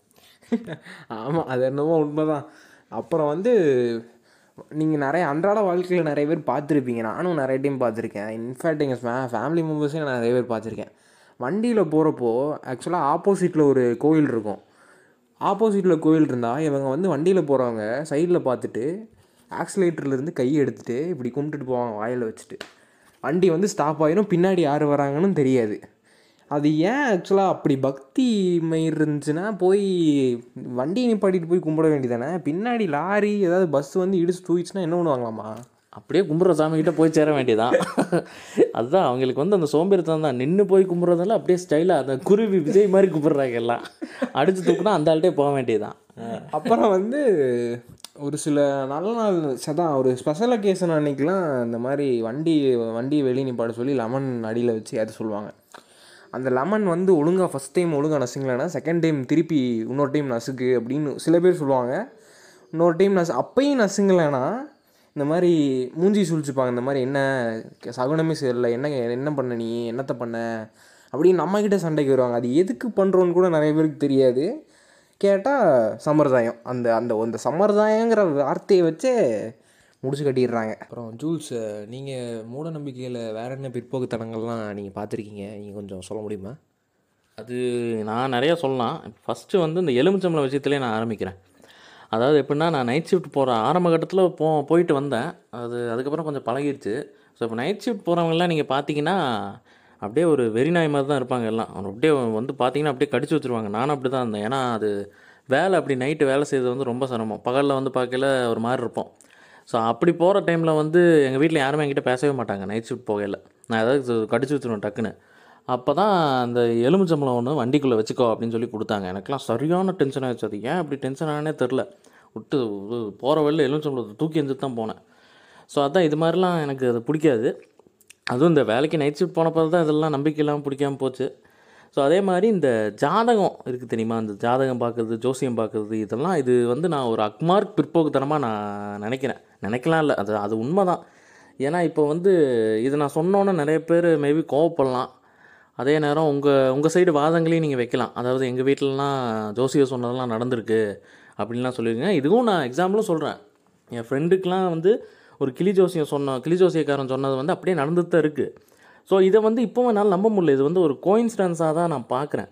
ஆமாம் அது என்னமோ உண்மைதான். அப்புறம் வந்து நீங்கள் நிறைய அன்றாட வாழ்க்கையில் நிறைய பேர் பார்த்துருப்பீங்க. நானும் நிறைய டைம் பார்த்துருக்கேன். இன்ஃபேக்ட் எங்கள் ஃபே ஃபேமிலி மெம்பர்ஸையும் நான் நிறைய பேர் பார்த்துருக்கேன். வண்டியில் போகிறப்போ ஆக்சுவலாக ஆப்போசிட்டில் ஒரு கோயில் இருக்கும். ஆப்போசிட்டில் கோயில் இருந்தால் இவங்க வந்து வண்டியில் போகிறவங்க சைடில் பார்த்துட்டு ஆக்சிலேட்டர்லேருந்து கையை எடுத்துகிட்டு இப்படி கும்பிட்டுட்டு போவாங்க வாயில் வச்சுட்டு. வண்டி வந்து ஸ்டாப் ஆகிடும் பின்னாடி யார் வராங்கன்னு தெரியாது. அது ஏன் ஆக்சுவலாக அப்படி பக்தி மயிர் இருந்துச்சுன்னா போய் வண்டியை நிப்பாட்டிட்டு போய் கும்பிட வேண்டியதானே பின்னாடி லாரி ஏதாவது பஸ் வந்து இடிச்சு தூக்கிச்சுன்னா என்ன பண்ணுவாங்களாமா? அப்படியே கும்பிட்ற சாமிக்கிட்ட போய் சேர வேண்டியதான் அதுதான் அவங்களுக்கு வந்து அந்த சோம்பேறித்தனம் தான். நின்று போய் கும்பிட்றதால அப்படியே ஸ்டைலாக அந்த குருவி விஜய் மாதிரி கும்பிட்றாங்க எல்லாம். அடிச்சு தூக்குனா அந்த ஆள்கிட்டே போக வேண்டியதுதான். அப்புறம் வந்து ஒரு சில நல்ல நாள் சதான் ஒரு ஸ்பெஷல் அக்கேஷன் அன்னைக்கெலாம் இந்த மாதிரி வண்டி வண்டி வெளியே நிப்பாட சொல்லி லெமன் அடியில் வச்சு அது சொல்லுவாங்க. அந்த லெமன் வந்து ஒழுங்காக ஃபஸ்ட் டைம் ஒழுங்காக நசுங்கலைன்னா செகண்ட் டைம் திருப்பி இன்னொரு டைம் நசுக்கு அப்படின்னு சில பேர் சொல்லுவாங்க. இன்னொரு டைம் நசு அப்பையும் நசுங்கலைன்னா இந்த மாதிரி மூஞ்சி சுழிச்சுப்பாங்க. இந்த மாதிரி என்ன சகுனமே சரியில்லை என்ன என்ன பண்ண நீ என்னத்தை பண்ண அப்படின்னு நம்மக்கிட்ட சண்டைக்கு வருவாங்க. அது எதுக்கு பண்ணுறோன்னு கூட நிறைய பேருக்கு தெரியாது. கேட்டால் சம்பிரதாயம். அந்த அந்த அந்த சம்பிரதாயங்கிற வார்த்தையை வச்சே முடிச்சு கட்டிடுறாங்க. அப்புறம் ஜூல்ஸ் நீங்கள் மூட நம்பிக்கையில் வேற என்ன பிற்போக்குத்தனங்கள்லாம் நீங்கள் பார்த்துருக்கீங்க? நீங்கள் கொஞ்சம் சொல்ல முடியுமா? அது நான் நிறையா சொல்லலாம். ஃபஸ்ட்டு வந்து இந்த எலுமிச்சம்பளம் விஷயத்துலேயே நான் ஆரம்பிக்கிறேன். அதாவது எப்படின்னா நான் நைட் ஷிஃப்ட் போகிற ஆரம்ப கட்டத்தில் போ போயிட்டு வந்தேன். அது அதுக்கப்புறம் கொஞ்சம் பழகிடுச்சு ஸோ இப்போ நைட் ஷிஃப்ட் போகிறவங்கலாம் நீங்கள் பார்த்தீங்கன்னா அப்படியே ஒரு வெறி நாய் மாதிரி தான் இருப்பாங்க எல்லாம். அவங்க அப்படியே வந்து பார்த்தீங்கன்னா அப்படியே கடிச்சு வச்சுருவாங்க. நானும் அப்படி தான் இருந்தேன். ஏன்னா அது வேலை அப்படி நைட்டு வேலை செய்கிறது வந்து ரொம்ப சிரமம். பகலில் வந்து பார்க்கல ஒரு மாதிரி இருப்போம். ஸோ அப்படி போகிற டைமில் வந்து எங்கள் வீட்டில் யாருமே என்கிட்ட பேசவே மாட்டாங்க. நைட் ஷிஃப்ட் போகையில். நான் ஏதாவது கடிச்சு வச்சுருவேன் டக்குன்னு. அப்போ தான் அந்த எலுமிச்சம்பளம் ஒன்று வண்டிக்குள்ளே வச்சுக்கோ அப்படின்னு சொல்லி கொடுத்தாங்க. எனக்குலாம் சரியான டென்ஷன் ஆயிடுச்சு. அது ஏன் அப்படி டென்ஷன் ஆனே தெரில விட்டு போகிற வழியில் எலுமிச்சம்பளத்தை தூக்கி எஞ்சிட்டு தான் போனேன். ஸோ அதான் இது மாதிரிலாம் எனக்கு அது பிடிக்காது. அதுவும் இந்த வேலைக்கு நைட் ஷிஃப்ட் போனப்போ தான் இதெல்லாம் நம்பிக்கை இல்லாமல் பிடிக்காமல் போச்சு. ஸோ அதே மாதிரி இந்த ஜாதகம் இருக்குது தெரியுமா? இந்த ஜாதகம் பார்க்குறது ஜோசியம் பார்க்குறது இதெல்லாம் இது வந்து நான் ஒரு அக்மார்க் பிற்போக்குத்தனமாக நான் நினைக்கிறேன். நினைக்கலாம் இல்லை. அது அது உண்மை தான் ஏன்னா இப்போ வந்து இது நான் சொன்னோன்னே நிறைய பேர் மேபி கோவப்படலாம். அதே நேரம் உங்கள் உங்கள் சைடு வாதங்களையும் நீங்கள் வைக்கலாம். அதாவது எங்கள் வீட்டிலலாம் ஜோசியர் சொன்னதெல்லாம் நடந்திருக்கு அப்படின்லாம் சொல்லியிருக்கேன் இதுவும் நான் எக்ஸாம்பிளும் சொல்கிறேன் என் ஃப்ரெண்டுக்கெலாம் வந்து ஒரு கிளி ஜோசியம் சொன்ன கிளி ஜோசியக்காரன் சொன்னது வந்து அப்படியே நடந்துட்டு தான் இருக்குது ஸோ இதை வந்து இப்போவும் என்னால் நம்ப முடியல. இது வந்து ஒரு கோயின்ஸ்டன்ஸாக தான் நான் பார்க்குறேன்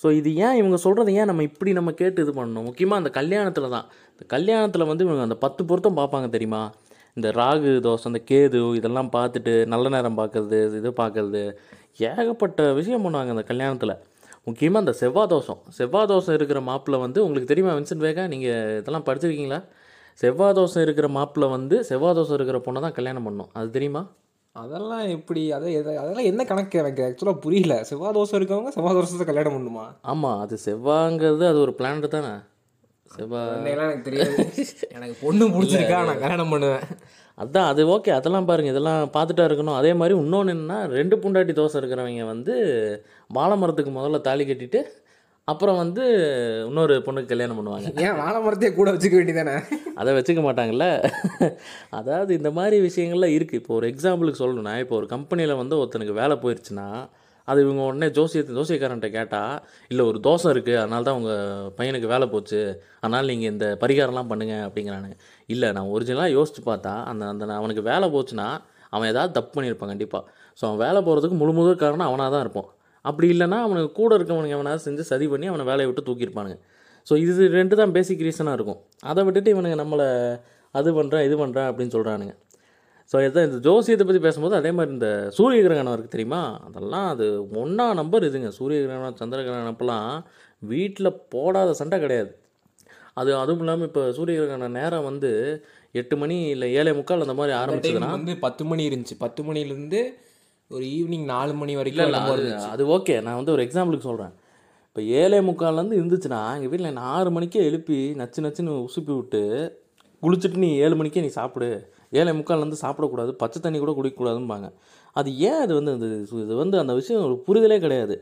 ஸோ இது ஏன் இவங்க சொல்கிறது ஏன் நம்ம இப்படி நம்ம கேட்டு இது பண்ணணும்? முக்கியமாக அந்த கல்யாணத்தில் தான். இந்த கல்யாணத்தில் வந்து இவங்க அந்த பத்து பொருத்தம் பார்ப்பாங்க தெரியுமா? இந்த ராகு தோசை இந்த கேது இதெல்லாம் பார்த்துட்டு நல்ல நேரம் பார்க்குறது இது பார்க்குறது. ஏகப்பட்ட விஷயம் பண்ணுவாங்க அந்த கல்யாணத்தில். முக்கியமாக இந்த செவ்வாய் தோஷம். செவ்வாய் தோஷம் இருக்கிற மாப்பிள்ளை வந்து உங்களுக்கு தெரியுமா வின்சென்ட் வேகா? நீங்கள் இதெல்லாம் படிச்சிருக்கீங்களா? செவ்வாய் தோஷம் இருக்கிற மாப்பிள்ளை வந்து செவ்வாய் தோஷம் இருக்கிற பொண்ணை தான் கல்யாணம் பண்ணும். அது தெரியுமா? அதெல்லாம் எப்படி? அதை அதெல்லாம் என்ன கணக்கு? எனக்கு ஆக்சுவலாக புரியல. செவ்வாய் தோசை இருக்கவங்க செவ்வாய் தோசத்தை கல்யாணம் பண்ணுமா? ஆமாம் அது செவ்வாங்கிறது அது ஒரு பிளானட் தானே. செவ்வாய் எனக்கு தெரியாது. எனக்கு பொண்ணு பிடிச்சிருக்கா நான் கல்யாணம் பண்ணுவேன். அதான் அது ஓகே அதெல்லாம் பாருங்கள் இதெல்லாம் பார்த்துட்டா இருக்கணும். அதே மாதிரி இன்னொன்று என்னன்னா ரெண்டு புண்டாட்டி தோசை இருக்கிறவங்க வந்து வாழை மரத்துக்கு முதல்ல தாலி கட்டிட்டு அப்புறம் வந்து இன்னொரு பொண்ணுக்கு கல்யாணம் பண்ணுவாங்க. ஏன் வாழை மரத்தையே கூட வச்சுக்க வேண்டியதானே அதை வச்சுக்க மாட்டாங்கல்ல? அதாவது இந்த மாதிரி விஷயங்கள்லாம் இருக்குது இப்போ ஒரு எக்ஸாம்பிளுக்கு சொல்லணும்னா இப்போ ஒரு கம்பெனியில் வந்து ஒருத்தனுக்கு வேலை போயிடுச்சுன்னா அது இவங்க உடனே ஜோசியத்தை ஜோசியக்காரன்ட்ட கேட்டால் இல்லை ஒரு தோசை இருக்குது அதனால தான் உங்கள் பையனுக்கு வேலை போச்சு. அதனால் நீங்கள் இந்த பரிகாரம்லாம் பண்ணுங்க. அப்படிங்கிறானுங்க. இல்லை நான் ஒரிஜினலாக யோசிச்சு பார்த்தா அந்த அந்த அவனுக்கு வேலை போச்சுன்னா அவன் ஏதாவது தப்பு பண்ணியிருப்பான் கண்டிப்பாக ஸோ அவன் வேலை போகிறதுக்கு முழு முதல் காரணம் அவனாக தான் இருப்பான். அப்படி இல்லைன்னா அவனுக்கு கூட இருக்கவனுக்கு அவனாவது செஞ்சு சதி பண்ணி அவனை வேலையை விட்டு தூக்கியிருப்பானுங்க. ஸோ இது ரெண்டு தான் பேசிக் ரீசனாக இருக்கும். அதை விட்டுட்டு இவனுங்க நம்மளை அது பண்ணுறேன் இது பண்ணுறேன் அப்படின்னு சொல்கிறானுங்க ஸோ இதான் இந்த ஜோசியத்தை பற்றி பேசும்போது அதே மாதிரி இந்த சூரிய கிரகணம் இருக்குது தெரியுமா? அதெல்லாம் அது ஒன்றா நம்பர் இதுங்க. சூரிய கிரகணம் சந்திர கிரகணம் அப்பெல்லாம் வீட்டில் போடாத சண்டை கிடையாது. அது அதுவும் இல்லாமல் இப்போ சூரிய கிரகண நேரம் வந்து எட்டு மணி இல்லை ஏழே முக்கால் அந்த மாதிரி ஆரம்பிச்சதுன்னா வந்து பத்து மணி இருந்துச்சு. பத்து மணிலேருந்து ஒரு ஈவினிங் நாலு மணி வரைக்கும் இல்லை அது ஓகே நான் வந்து ஒரு எக்ஸாம்பிளுக்கு சொல்கிறேன் இப்போ ஏழே முக்கால்லேருந்து இருந்துச்சுன்னா எங்கள் வீட்டில் நான் ஆறு மணிக்கே எழுப்பி நச்சு நச்சுன்னு உசுப்பி விட்டு குளிச்சுட்டு நீ ஏழு மணிக்கே நீ சாப்பிடு. ஏழே முக்கால்லேருந்து சாப்பிடக்கூடாது பச்சை தண்ணி கூட குடிக்கக்கூடாதும்பாங்க. அது ஏன் அது வந்து சு- இது வந்து அந்த விஷயம் ஒரு புரிதலே கிடையாது.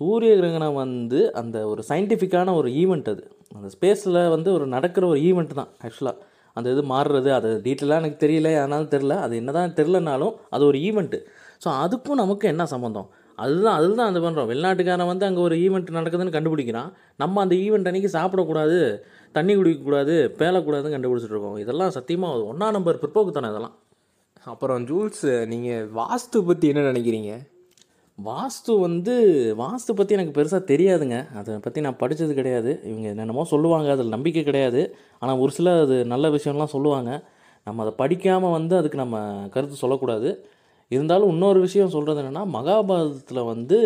சூரிய கிரகணம் வந்து அந்த ஒரு சயின்டிஃபிக்கான ஒரு ஈவெண்ட் அது. அந்த ஸ்பேஸில் வந்து ஒரு நடக்கிற ஒரு ஈவெண்ட் தான் ஆக்சுவலாக அந்த இது மாறுறது அது டீட்டெயிலாக எனக்கு தெரியல ஆனாலும் தெரில அது என்னதான் தெரிலனாலும் அது ஒரு ஈவெண்ட்டு ஸோ அதுக்கும் நமக்கு என்ன சம்மந்தம் அதுதான் அதுதான் அது பண்ணுறோம் வெளிநாட்டுக்காரன் வந்து அங்கே ஒரு ஈவெண்ட் நடக்குதுன்னு கண்டுபிடிக்கிறான். நம்ம அந்த ஈவெண்ட் அன்றைக்கி சாப்பிடக்கூடாது தண்ணி குடிக்கக்கூடாது பேலக்கூடாதுன்னு கண்டுபிடிச்சிட்டு இருக்கோம் இதெல்லாம் சத்தியமாக ஒன்றா நம்பர் பிற்போக்குத்தானே இதெல்லாம். அப்புறம் ஜூல்ஸ் நீங்கள் வாஸ்து பற்றி என்ன நினைக்கிறீங்க? வாஸ்து வந்து வாஸ்து பற்றி எனக்கு பெருசாக தெரியாதுங்க. அதை பற்றி நான் படித்தது கிடையாது. இவங்க என்னென்னமோ சொல்லுவாங்க அதில் நம்பிக்கை கிடையாது. ஆனால் ஒரு சில அது நல்ல விஷயம்லாம் சொல்லுவாங்க. நம்ம அதை படிக்காமல் வந்து அதுக்கு நம்ம கருத்து சொல்லக்கூடாது. இருந்தாலும் இன்னொரு விஷயம் சொல்கிறது என்னென்னா மகாபாரதத்தில் வந்து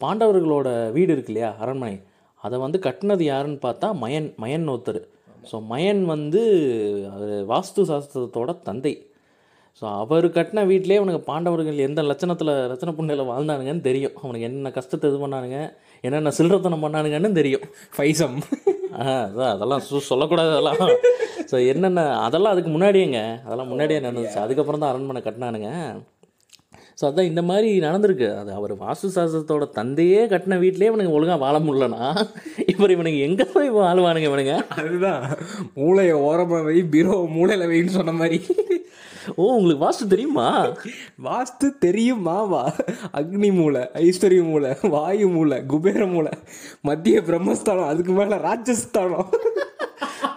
பாண்டவர்களோட வீடு இருக்கு இல்லையா அரண்மனை. அதை வந்து கட்டினது யாருன்னு பார்த்தா மயன் மயன் ஒருத்தர். ஸோ மயன் வந்து அவர் வாஸ்து சாஸ்திரத்தோட தந்தை. ஸோ அவர் கட்டின வீட்டிலே அவனுக்கு பாண்டவர்கள் எந்த லட்சணத்தில் லட்சண புண்ணையில் வாழ்ந்தானுங்கன்னு தெரியும். அவனுக்கு என்னென்ன கஷ்டத்தை இது பண்ணானுங்க என்னென்ன சில்லறத்தனம் பண்ணானுங்கன்னு தெரியும். ஃபைசம் அதெல்லாம் சு சொல்லக்கூடாது அதெல்லாம். ஸோ என்னென்ன அதெல்லாம் அதுக்கு முன்னாடியேங்க. அதெல்லாம் முன்னாடியே நடந்துச்சு. அதுக்கப்புறம் தான் அரண்மனை கட்டினானுங்க. ஸோ அதான் இந்த மாதிரி நடந்திருக்கு. அது அவர் வாஸ்து சாஸ்திரத்தோட தந்தையே கட்டின வீட்டிலே இவனுங்க ஒழுங்காக வாழ முடியலனா இவர் இவனுங்க எங்கே போய் வாழ்வானுங்க இவனுங்க? அதுதான். மூளையை ஓரமாக வை பீரோ மூளையில் வைன்னு சொன்ன மாதிரி. ஓ உங்களுக்கு வாஸ்து தெரியுமா? வாஸ்து தெரியுமா வா அக்னி மூளை ஐஸ்வர்ய மூளை வாயு மூளை குபேர மூளை மத்திய பிரம்மஸ்தானம் அதுக்கு மேலே ராட்சஸ்தானம்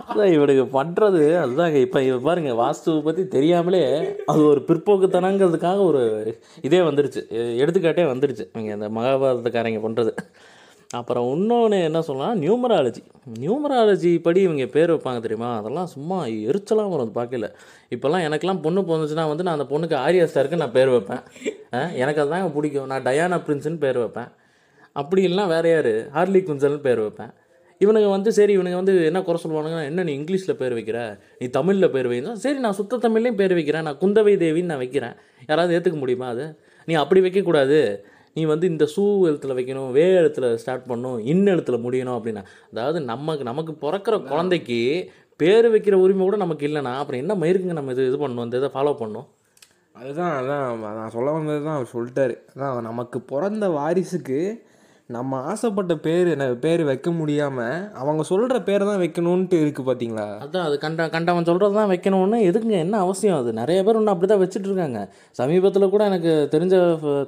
அதான் இவனுக்கு பண்ணுறது அதுதாங்க. இப்போ இவ பாருங்க வாஸ்துவை பற்றி தெரியாமலே அது ஒரு பிற்போக்குத்தனங்கிறதுக்காக ஒரு இதே வந்துருச்சு. எ- எடுத்துக்காட்டே வந்துருச்சு. இங்கே இந்த மகாபாரதக்காரங்க பண்ணுறது அப்புறம் இன்னொன்று என்ன சொல்லலாம்? நியூமராலஜி. நியூமராலஜி படி இவங்க பேர் வைப்பாங்க தெரியுமா? அதெல்லாம் சும்மா எரிச்சலாக வரும் அது பார்க்கல. இப்போல்லாம் எனக்கெல்லாம் பொண்ணு பிறந்துச்சுன்னா வந்து நான் அந்த பொண்ணுக்கு ஆரியா ஸ்டாருக்கு நான் பேர் வைப்பேன். ஆ, எனக்கு அதுதாங்க பிடிக்கும். நான் டயானா பிரின்ஸ்னு பேர் வைப்பேன். அப்படி இல்லைனா வேற யார்? ஹார்லி குஞ்சல்னு பேர் வைப்பேன். இவனுங்க வந்து சரி இவனுங்க வந்து என்ன குறை சொல்லுவானுங்கன்னா என்ன நீ இங்கிலீஷில் பேர் வைக்கிற? நீ தமிழில் பேர் வைக்கிறா சரி நான் சுத்த தமிழ்லையும் பேர் வைக்கிறேன். நான் குந்தவை தேவின்னு நான் வைக்கிறேன். யாராவது ஏற்றுக்க முடியுமா அது? நீ அப்படி வைக்கக்கூடாது. நீ வந்து இந்த சூ எழுத்துல வைக்கணும் வே எழுத்துல ஸ்டார்ட் பண்ணணும் இன் எழுத்துல முடியணும் அப்படின்னா. அதாவது நமக்கு நமக்கு பிறக்கிற குழந்தைக்கு பேர் வைக்கிற உரிமை கூட நமக்கு இல்லைனா அப்புறம் என்ன மயிருக்குங்க நம்ம இது இது பண்ணணும் இந்த இதை ஃபாலோ பண்ணணும்? அதுதான் அதான் நான் சொல்ல வந்தது தான் அவர் சொல்லிட்டாரு. அதான் நமக்கு பிறந்த வாரிசுக்கு நம்ம ஆசைப்பட்ட பேர் பேர் வைக்க முடியாமல் அவங்க சொல்கிற பேர் தான் வைக்கணுன்ட்டு இருக்குது பார்த்தீங்களா அதான் அது கண்ட கண்டவன் சொல்கிறது தான் வைக்கணும்னு எதுக்குங்க என்ன அவசியம் அது? நிறைய பேர் இன்னும் அப்படி தான் வச்சுட்ருக்காங்க சமீபத்தில் கூட எனக்கு தெரிஞ்ச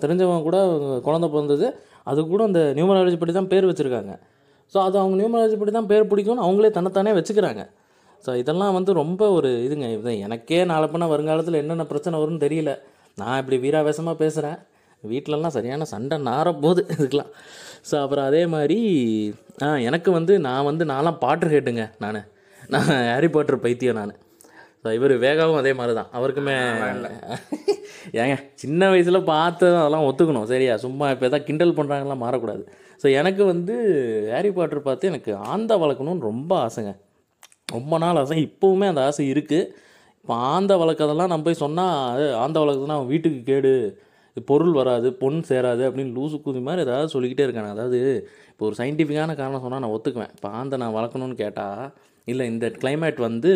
தெரிஞ்சவங்க கூட குழந்தை பிறந்தது. அது கூட அந்த நியூமராலஜி படி தான் பேர் வச்சுருக்காங்க. ஸோ அது அவங்க நியூமராலஜி படி தான் பேர் பிடிக்கும்னு அவங்களே தன்னைத்தானே வச்சுக்கிறாங்க. ஸோ இதெல்லாம் வந்து ரொம்ப ஒரு இதுங்க. இது எனக்கே நாளை வருங்காலத்தில் என்னென்ன பிரச்சனை வரும்னு தெரியல. நான் இப்படி வீராவேசமாக பேசுகிறேன் வீட்டிலலாம் சரியான சண்டை நார போகுது இதுக்கெலாம் ஸோ அப்புறம் அதே மாதிரி ஆ எனக்கு வந்து நான் வந்து நான்லாம் பாட்டு கேட்டுங்க நான். நான் ஹாரி பாட்டர் பைத்தியம் நான். ஸோ இவர் வேகாவும் அதே மாதிரி தான் அவருக்குமே ஏங்க சின்ன வயசில் பார்த்து அதெல்லாம் ஒத்துக்கணும் சரியா? சும்மா இப்போ எதாவது கிண்டல் பண்ணுறாங்கலாம் மாறக்கூடாது. ஸோ எனக்கு வந்து ஹாரி பாட்டர் பார்த்து எனக்கு ஆந்த வளர்க்கணும்னு ரொம்ப ஆசைங்க. ரொம்ப நாள் ஆசை. இப்போவுமே அந்த ஆசை இருக்குது இப்போ ஆந்த வளர்க்கறதெல்லாம் நம்ம போய் சொன்னால் ஆந்த வளர்க்குறதுனா அவன் வீட்டுக்கு கேடு. பொருள் வராது பொன் சேராது அப்படின்னு லூசு குதி மாதிரி ஏதாவது சொல்லிக்கிட்டே இருக்காங்க அதாவது இப்போ ஒரு சயின்டிஃபிக்கான காரணம் சொன்னால் நான் ஒத்துக்குவேன். இப்போ ஆந்தை நான் வளர்க்கணும்னு கேட்டால் இல்லை இந்த climate வந்து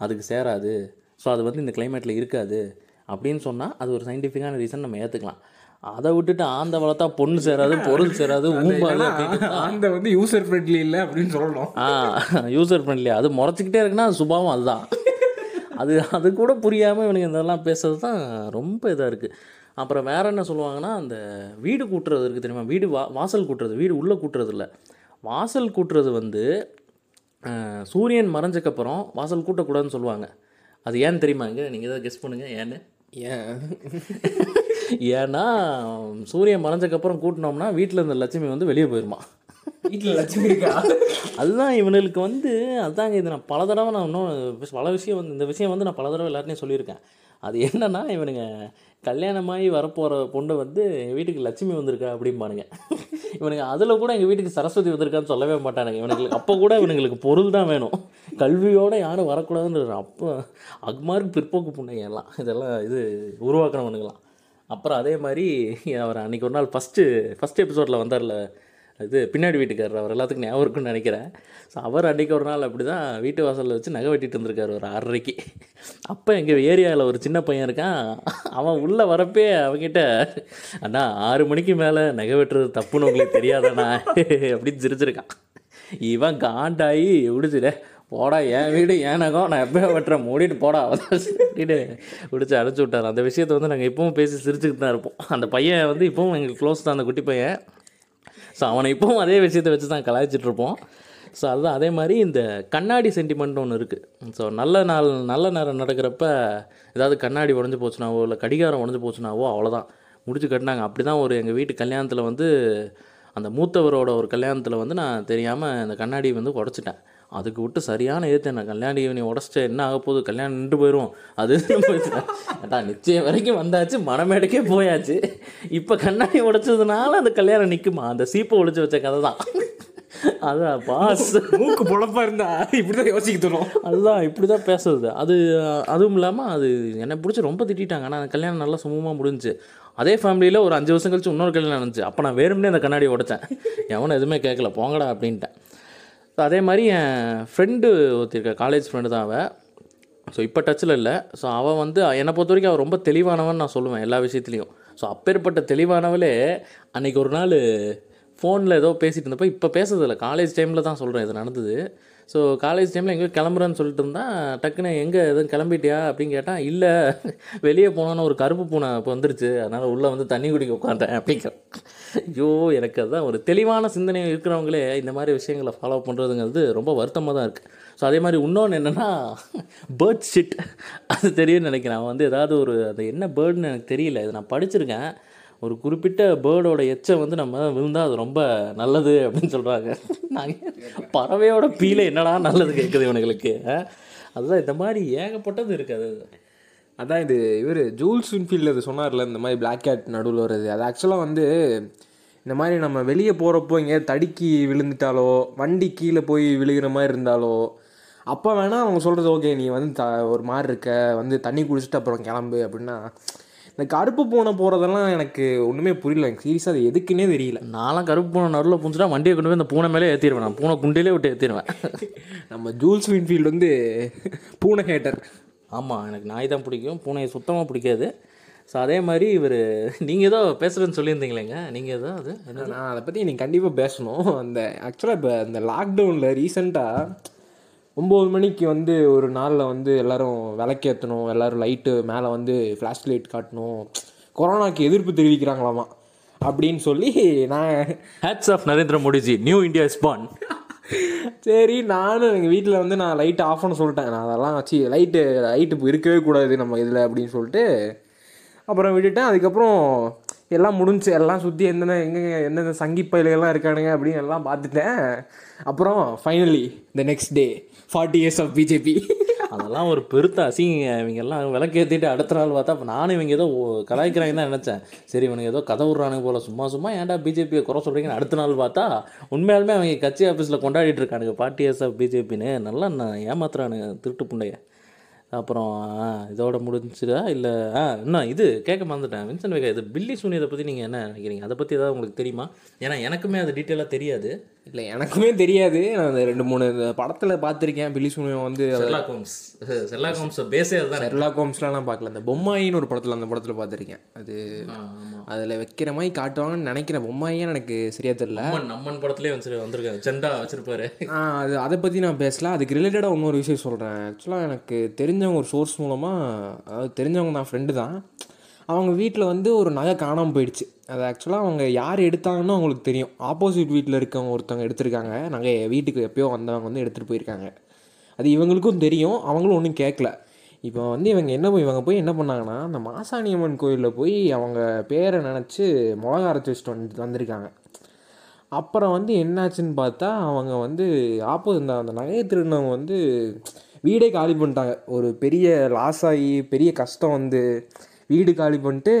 அதுக்கு சேராது. ஸோ அது வந்து இந்த கிளைமேட்டில் இருக்காது. அப்படின்னு சொன்னால் அது ஒரு சயின்டிஃபிக்கான ரீசன் நம்ம ஏற்றுக்கலாம் அதை விட்டுட்டு ஆந்த வளர்த்தா பொண்ணு சேராது பொருள் சேராது ஊம்பாது அந்த வந்து யூசர் ஃப்ரெண்ட்லி இல்லை அப்படின்னு சொல்லணும். ஆ யூசர் ஃப்ரெண்ட்லி அது முறைச்சிக்கிட்டே இருக்குன்னா அது சுபாவம் அதுதான். அது அது கூட புரியாமல் இவனுங்க இதெல்லாம் பேசுறது தான் ரொம்ப இதாக இருக்குது அப்புறம் வேற என்ன சொல்லுவாங்கன்னா அந்த வீடு கூட்டுறது இருக்குது தெரியுமா? வீடு வா வாசல் கூட்டுறது வீடு உள்ளே கூட்டுறது இல்லை. வாசல் கூட்டுறது வந்து சூரியன் மறைஞ்சக்கப்புறம் வாசல் கூட்டக்கூடாதுன்னு சொல்லுவாங்க. அது ஏன்னு தெரியுமாங்க நீங்கள் ஏதாவது கெஸ் பண்ணுங்கள் ஏன்னு? ஏன்? ஏன்னா சூரியன் மறைஞ்சக்கப்புறம் கூட்டினோம்னா வீட்டில் இருந்த லட்சுமி வந்து வெளியே போயிருமா? வீட்டில் லட்சுமி இருக்கா? அதுதான் இவனுக்கு வந்து அதாங்க இது. நான் பல தடவை நான் இன்னும் பல விஷயம் வந்து இந்த விஷயம் வந்து நான் பல தடவை எல்லாருமே சொல்லியிருக்கேன். அது என்னன்னா இவனுங்க கல்யாணமாகி வரப்போகிற பொண்ணு வந்து எங்கள் வீட்டுக்கு லட்சுமி வந்திருக்கா அப்படிம்பானுங்க. இவனுங்க அதில் கூட எங்கள் வீட்டுக்கு சரஸ்வதி வந்திருக்கான்னு சொல்லவே மாட்டானுங்க. இவனுக்கு அப்போ கூட இவனுங்களுக்கு பொருள் தான் வேணும். கல்வியோடு யாரும் வரக்கூடாதுன்ற அப்போ அக்மார்க்கு பிற்போக்கு பொண்ணுங்க எல்லாம். இதெல்லாம் இது உருவாக்குறவனுங்களாம் அப்புறம் அதே மாதிரி அவர் அன்றைக்கி ஒரு நாள் ஃபஸ்ட்டு ஃபஸ்ட் எபிசோடில் வந்தார்ல இது பின்னாடி வீட்டுக்காரர் அவர் எல்லாத்துக்கும் ஞாபகம் இருக்குன்னு நினைக்கிறேன். ஸோ அவர் அன்றைக்கி ஒரு நாள் அப்படி தான் வீட்டு வாசலில் வச்சு நகை வெட்டிட்டு இருந்திருக்காரு ஒரு ஆறரைக்கு அப்போ எங்கள் ஏரியாவில் ஒரு சின்ன பையன் இருக்கான். அவன் உள்ளே வரப்பே அவங்ககிட்ட அண்ணா ஆறு மணிக்கு மேலே நகை வெட்டுறது தப்புன்னு உங்களுக்கு தெரியாதாண்ணா? அப்படின்னு சிரிச்சிருக்கான். இவன் காண்டாயி விடுச்சுடே போடா என் வீடு என் நகம் நான் எப்போ வெட்டுறேன் மூடிட்டு போடா. அப்படின்னு பிடிச்சி அடைச்சி விட்டார். அந்த விஷயத்தை வந்து நாங்கள் இப்பவும் பேசி சிரிச்சுக்கிட்டு தான் இருப்போம். அந்த பையன் வந்து இப்போவும் எங்களுக்கு க்ளோஸ் தான் அந்த குட்டி பையன். ஸோ அவனை இப்போவும் அதே விஷயத்தை வச்சு தான் கலாய்ச்சிட்டு இருப்போம் ஸோ அதுதான் அதே மாதிரி இந்த கண்ணாடி சென்டிமெண்ட் ஒன்று இருக்குது ஸோ நல்ல நாள் நல்ல நேரம் நடக்கிறப்ப ஏதாவது கண்ணாடி உடஞ்சி போச்சுனாவோ இல்லை கடிகாரம் உடஞ்சி போச்சுனாவோ அவ்வளோதான் முடிச்சு கட்டினாங்க. அப்படி தான் ஒரு எங்கள் வீட்டு கல்யாணத்தில் வந்து அந்த மூத்தவரோட ஒரு கல்யாணத்தில் வந்து நான் தெரியாமல் அந்த கண்ணாடி வந்து உடச்சிட்டேன். அதுக்கு விட்டு சரியான ஏற்று என்ன? கல்யாணி நீ உடச்சிட்ட என்ன ஆக போகுது? கல்யாணம் நின்று போயிடும் அது ஏட்டா நிச்சயம் வரைக்கும் வந்தாச்சு மனமேடைக்கே போயாச்சு. இப்போ கண்ணாடி உடைச்சதுனால அந்த கல்யாணம் நிற்குமா அந்த சீப்பை ஒழிச்சு வச்ச கதை தான். அதான் பாஸ். மூக்கு பொழப்பா இருந்தா இப்படிதான் யோசிக்க தோணும். அதுதான் இப்படி தான் பேசுறது. அது அதுவும் இல்லாமல் அது என்னை பிடிச்சி ரொம்ப திட்டிட்டாங்க. ஆனால் கல்யாணம் நல்லா சுமூகமாக முடிஞ்சுச்சு. அதே ஃபேமிலியில் ஒரு அஞ்சு வருஷம் கழிச்சு இன்னொரு கல்யாணம் நடந்துச்சு. அப்போ நான் வேறும்னே அந்த கண்ணாடி உடைச்சேன். எவனும் எதுவுமே கேட்கல. போங்கடா அப்படின்ட்டேன். ஸோ அதே மாதிரி என் ஃப்ரெண்டு ஒருத்திருக்க காலேஜ் ஃப்ரெண்டு தான் அவள் ஸோ இப்போ டச்சில் இல்லை. ஸோ அவள் வந்து என்னை பொறுத்த வரைக்கும் அவள் ரொம்ப தெளிவானவன் நான் சொல்லுவேன் எல்லா விஷயத்துலையும். ஸோ அப்பேற்பட்ட தெளிவானவளே அன்னைக்கு ஒரு நாள் ஃபோனில் ஏதோ பேசிகிட்டு இருந்தப்போ இப்போ பேசுறதில்ல. காலேஜ் டைமில் தான் சொல்கிறேன் இது நடந்தது. ஸோ காலேஜ் டைமில் எங்கேயோ கிளம்புறேன்னு சொல்லிட்டு இருந்தால் டக்குன்னு எங்கே எதுவும் கிளம்பிட்டியா அப்படின்னு கேட்டால் இல்லை வெளியே போனோன்னு ஒரு கருப்பு பூனை இப்போ வந்துருச்சு அதனால் உள்ளே வந்து தண்ணி குடிக்க உட்காந்தேன் அப்படிங்கிற. ஐயோ எனக்கு அதுதான் ஒரு தெளிவான சிந்தனை இருக்கிறவங்களே இந்த மாதிரி விஷயங்களை ஃபாலோ பண்ணுறதுங்கிறது ரொம்ப வருத்தமாக தான் இருக்குது ஸோ அதே மாதிரி இன்னொன்று என்னென்னா பேர்ட் ஷிட் அது தெரியும்னு நினைக்கிறேன். அவன் வந்து ஏதாவது ஒரு அது என்ன பேர்டுன்னு எனக்கு தெரியல. இது நான் படிச்சிருக்கேன். ஒரு குறிப்பிட்ட பேர்டோட எச்சை வந்து நம்ம விழுந்தால் அது ரொம்ப நல்லது அப்படின்னு சொல்கிறாங்க நாங்கள் பறவையோட பீல என்னடா நல்லது கேட்குது இவனுங்களுக்கு அதுதான் இந்த மாதிரி ஏகப்பட்டது இருக்குது அது. அதான் இது இவர் ஜூல்ஸ் வின்ஃபீல்டில் இது சொன்னார்ல இந்த மாதிரி பிளாக் கேட் நடுவில் வருது அது ஆக்சுவலாக வந்து இந்த மாதிரி நம்ம வெளியே போகிறப்போ இங்கே தடுக்கி விழுந்துட்டாலோ வண்டி கீழே போய் விழுகிற மாதிரி இருந்தாலோ அப்போ வேணால் அவங்க சொல்கிறது ஓகே நீ வந்து த ஒரு மாதிரி இருக்க வந்து தண்ணி குடிச்சிட்டு அப்புறம் கிளம்பு அப்படின்னா இந்த கருப்பு பூனை போகிறதெல்லாம் எனக்கு ஒன்றுமே புரியல. எனக்கு சீரியஸாக அது எதுக்குன்னே தெரியல. நான்லாம் கருப்பு பூனை நடுவில் புந்துச்சுன்னா வண்டியை கொண்டு போய் இந்த பூனை மேலே ஏற்றிடுவேன் நான். பூனை குண்டிலே விட்டு ஏற்றிடுவேன் நம்ம ஜூல்ஸ் வின்ஃபீல்டு வந்து பூனை ஹேட்டர். ஆமாம் எனக்கு நாய் தான் பிடிக்கும். பூனையை சுத்தமாக பிடிக்காது. ஸோ அதே மாதிரி இவர் நீங்கள் ஏதோ பேசுகிறேன்னு சொல்லியிருந்தீங்களேங்க. நீங்கள் ஏதோ அது நான் அதை பற்றி நீங்கள் கண்டிப்பாக பேசணும். அந்த ஆக்சுவலாக இப்போ இந்த லாக்டவுனில் ரீசெண்டாக ஒம்பது மணிக்கு வந்து ஒரு நாளில் வந்து எல்லாரும் விளக்கேற்றணும் எல்லாரும் லைட்டு மேலே வந்து ஃப்ளாஷ் லைட் காட்டணும். கொரோனாக்கு எதிர்ப்பு தெரிவிக்கிறாங்களாமா? அப்படின்னு சொல்லி நான் hats off Narendra Modiji new India ஸ்பான் சரி நானும் எங்கள் வீட்டில் வந்து நான் லைட் ஆஃப் பண்ண சொல்லிட்டேன். நான் அதெல்லாம் வச்சு லைட்டு லைட்டு இருக்கவே கூடாது நம்ம இதில் அப்படின்னு சொல்லிட்டு அப்புறம் விட்டுட்டேன். அதுக்கப்புறம் எல்லாம் முடிஞ்சு எல்லாம் சுற்றி எந்தெந்த எங்கெங்க எந்தெந்த சங்கி பயில்கள்லாம் இருக்கானுங்க அப்படின்னு எல்லாம் பார்த்துட்டேன். அப்புறம் finally the next day forty years of BJP அதெல்லாம் ஒரு பெருத்த அசிங்க இவங்க எல்லாம் விளக்கேற்றிட்டு அடுத்த நாள் பார்த்தா அப்போ நானும் இவங்க ஏதோ கலாய்க்கிறாங்கன்னு தான் நினச்சேன். சரி இவனுக்கு ஏதோ கதை விட்றானுங்க போல. சும்மா சும்மா ஏன்டா பிஜேபியை குறை சொல்கிறீங்கன்னு அடுத்த நாள் பார்த்தா உண்மையாலுமே அவங்க கட்சி ஆஃபீஸில் கொண்டாடிட்டு இருக்கானுங்க. பார்ட்டி இயர்ஸ் ஆஃப் பிஜேபின்னு நல்லா நான் ஏமாத்துறானுங்க திருட்டு புண்டைய. அப்புறம் இதோட முடிஞ்சுதா? இல்லை ஆ இன்னும் இது? கேட்க மறந்துட்டேன். வின்சன் வேகா இது பில்லி சூனியதை பற்றி நீங்கள் என்ன நினைக்கிறீங்க? அதை பற்றி ஏதாவது உங்களுக்கு தெரியுமா? ஏன்னா எனக்குமே அது டீட்டெயிலாக தெரியாது. இல்லை எனக்குமே தெரியாது. நான் அந்த ரெண்டு மூணு படத்தில் பார்த்துருக்கேன். பில்லி சூனியம் வந்து செர்லாக் ஹோம்ஸ் செர்லாக் ஹோம்ஸ் பேஸே அதுதான்? செர்லா கோம்ஸ்லாம் பார்க்கல. அந்த பொம்மாயின்னு ஒரு படத்தில் அந்த படத்தில் பார்த்துருக்கேன். அது அதில் வைக்கிற மாதிரி காட்டுவாங்கன்னு நினைக்கிறேன். பொம்மாயே எனக்கு சரியா தெரியல. அம்மன் படத்துலேயே வந்து வந்திருக்காரு. செண்டா வச்சிருப்பாரு. அது அதை பற்றி நான் பேசல. அதுக்கு ரிலேட்டடாக இன்னொரு விஷயம் சொல்கிறேன் ஆக்சுவலாக எனக்கு தெரிஞ்சவங்க ஒரு சோர்ஸ் மூலமாக அதாவது தெரிஞ்சவங்க தான் ஃப்ரெண்டு தான். அவங்க வீட்டில் வந்து ஒரு நகை காணாமல் போயிடுச்சு. அது ஆக்சுவலாக அவங்க யார் எடுத்தாங்கன்னு அவங்களுக்கு தெரியும். ஆப்போசிட் வீட்டில் இருக்கவங்க ஒருத்தவங்க எடுத்திருக்காங்க. நகையை வீட்டுக்கு எப்போயோ வந்தவங்க வந்து எடுத்துகிட்டு போயிருக்காங்க. அது இவங்களுக்கும் தெரியும். அவங்களும் ஒன்றும் கேட்கல இப்போ வந்து இவங்க என்ன போய் இவங்க போய் என்ன பண்ணாங்கன்னா அந்த மாசாணியம்மன் கோயிலில் போய் அவங்க பேரை நினச்சி மிளகா அரைச்சி வச்சுட்டு வந்து வந்திருக்காங்க. அப்புறம் வந்து என்னாச்சுன்னு பார்த்தா அவங்க வந்து ஆப்போ இந்த அந்த நகையை திருடினவங்க வந்து வீடே காலி பண்ணிட்டாங்க. ஒரு பெரிய லாஸ் ஆகி பெரிய கஷ்டம் வந்து வீடு காலி பண்ணிட்டு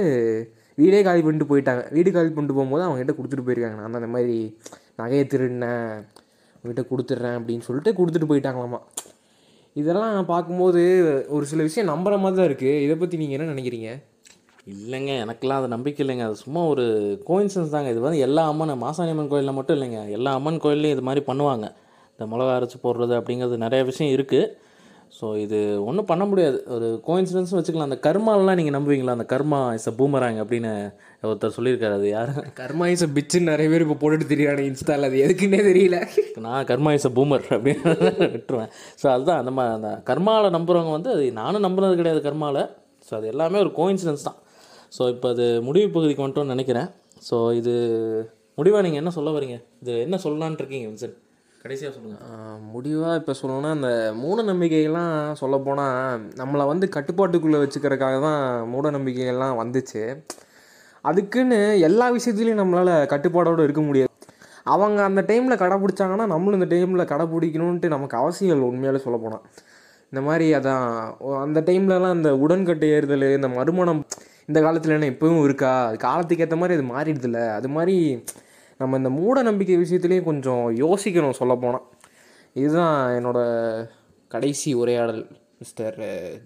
வீடே காலி பண்ணிட்டு போயிட்டாங்க. வீடு காலி பண்ணிட்டு போகும்போது அவங்ககிட்ட கொடுத்துட்டு போயிருக்காங்க. நான் அந்த மாதிரி நகையை திருடினேன் உங்ககிட்ட கொடுத்துட்றேன் அப்படின்னு சொல்லிட்டு கொடுத்துட்டு போயிட்டாங்களாமா. இதெல்லாம் பார்க்கும்போது ஒரு சில விஷயம் நம்புற மாதிரி தான் இருக்குது இதை பற்றி நீங்கள் என்ன நினைக்கிறீங்க? இல்லைங்க எனக்கெல்லாம் அது நம்பிக்கை இல்லைங்க. அது சும்மா ஒரு கோயின்சன்ஸ் தாங்க. இது வந்து எல்லா அம்மன் மாசாணியம்மன் கோயிலில் மட்டும் இல்லைங்க. எல்லா அம்மன் கோயில்லையும் இது மாதிரி பண்ணுவாங்க. இந்த மிளகா அரைச்சி போடுறது அப்படிங்கிறது நிறைய விஷயம் இருக்குது ஸோ இது ஒன்றும் பண்ண முடியாது. ஒரு கோயின்சிடன்ஸ் வச்சுக்கலாம். அந்த கர்மாலலாம் நீங்கள் நம்புவீங்களா? அந்த கர்மா இஸ் அ பூமராங்க அப்படின்னு ஒருத்தர் சொல்லியிருக்காரு. அது யார்? கர்மாயிச பிச்சுன்னு நிறைய பேர் இப்போ போட்டுட்டு தெரியாங்க இன்ஸ்டாவில் அது எதுக்குன்னே தெரியல. நான் கர்மா இஸ் அ பூமர் அப்படின்னு விட்டுருவேன். ஸோ அதுதான். அந்த மாதிரி அந்த கர்மாவில் நம்புகிறவங்க வந்து அது நானும் நம்புறது கிடையாது கர்மாவில் ஸோ அது எல்லாமே ஒரு கோயின்சிடன்ஸ் தான். ஸோ இப்போ அது முடிவு பகுதிக்கு வந்துட்டோம்னு நினைக்கிறேன். ஸோ இது முடிவாக நீங்கள் என்ன சொல்ல வரீங்க இது என்ன சொல்லலான்ட்டு இருக்கீங்க வின்சன் கடைசியாக சொல்லுங்கள் முடிவாக இப்போ சொல்லணும்னா அந்த மூட நம்பிக்கைகள்லாம் சொல்லப்போனால் நம்மளை வந்து கட்டுப்பாட்டுக்குள்ளே வச்சுக்கிறதுக்காக தான் மூட நம்பிக்கைகள்லாம் வந்துச்சு. அதுக்குன்னு எல்லா விஷயத்துலையும் நம்மளால் கட்டுப்பாடோடு இருக்க முடியாது. அவங்க அந்த டைமில் கடைப்பிடிச்சாங்கன்னா நம்மளும் இந்த டைமில் கடைப்பிடிக்கணுன்ட்டு நமக்கு அவசியம் உண்மையாலே சொல்ல போனால் இந்த மாதிரி அதான் அந்த டைம்லலாம் இந்த உடன்கட்டை ஏறுதல் இந்த மறுமணம் இந்த காலத்தில் என்ன இப்போவும் இருக்கா? அது காலத்துக்கு ஏற்ற மாதிரி அது மாறிடுதுல்ல. அது மாதிரி நம்ம இந்த மூட நம்பிக்கை விஷயத்துலேயும் கொஞ்சம் யோசிக்கணும் சொல்ல போனால் இதுதான் என்னோட கடைசி உரையாடல் மிஸ்டர்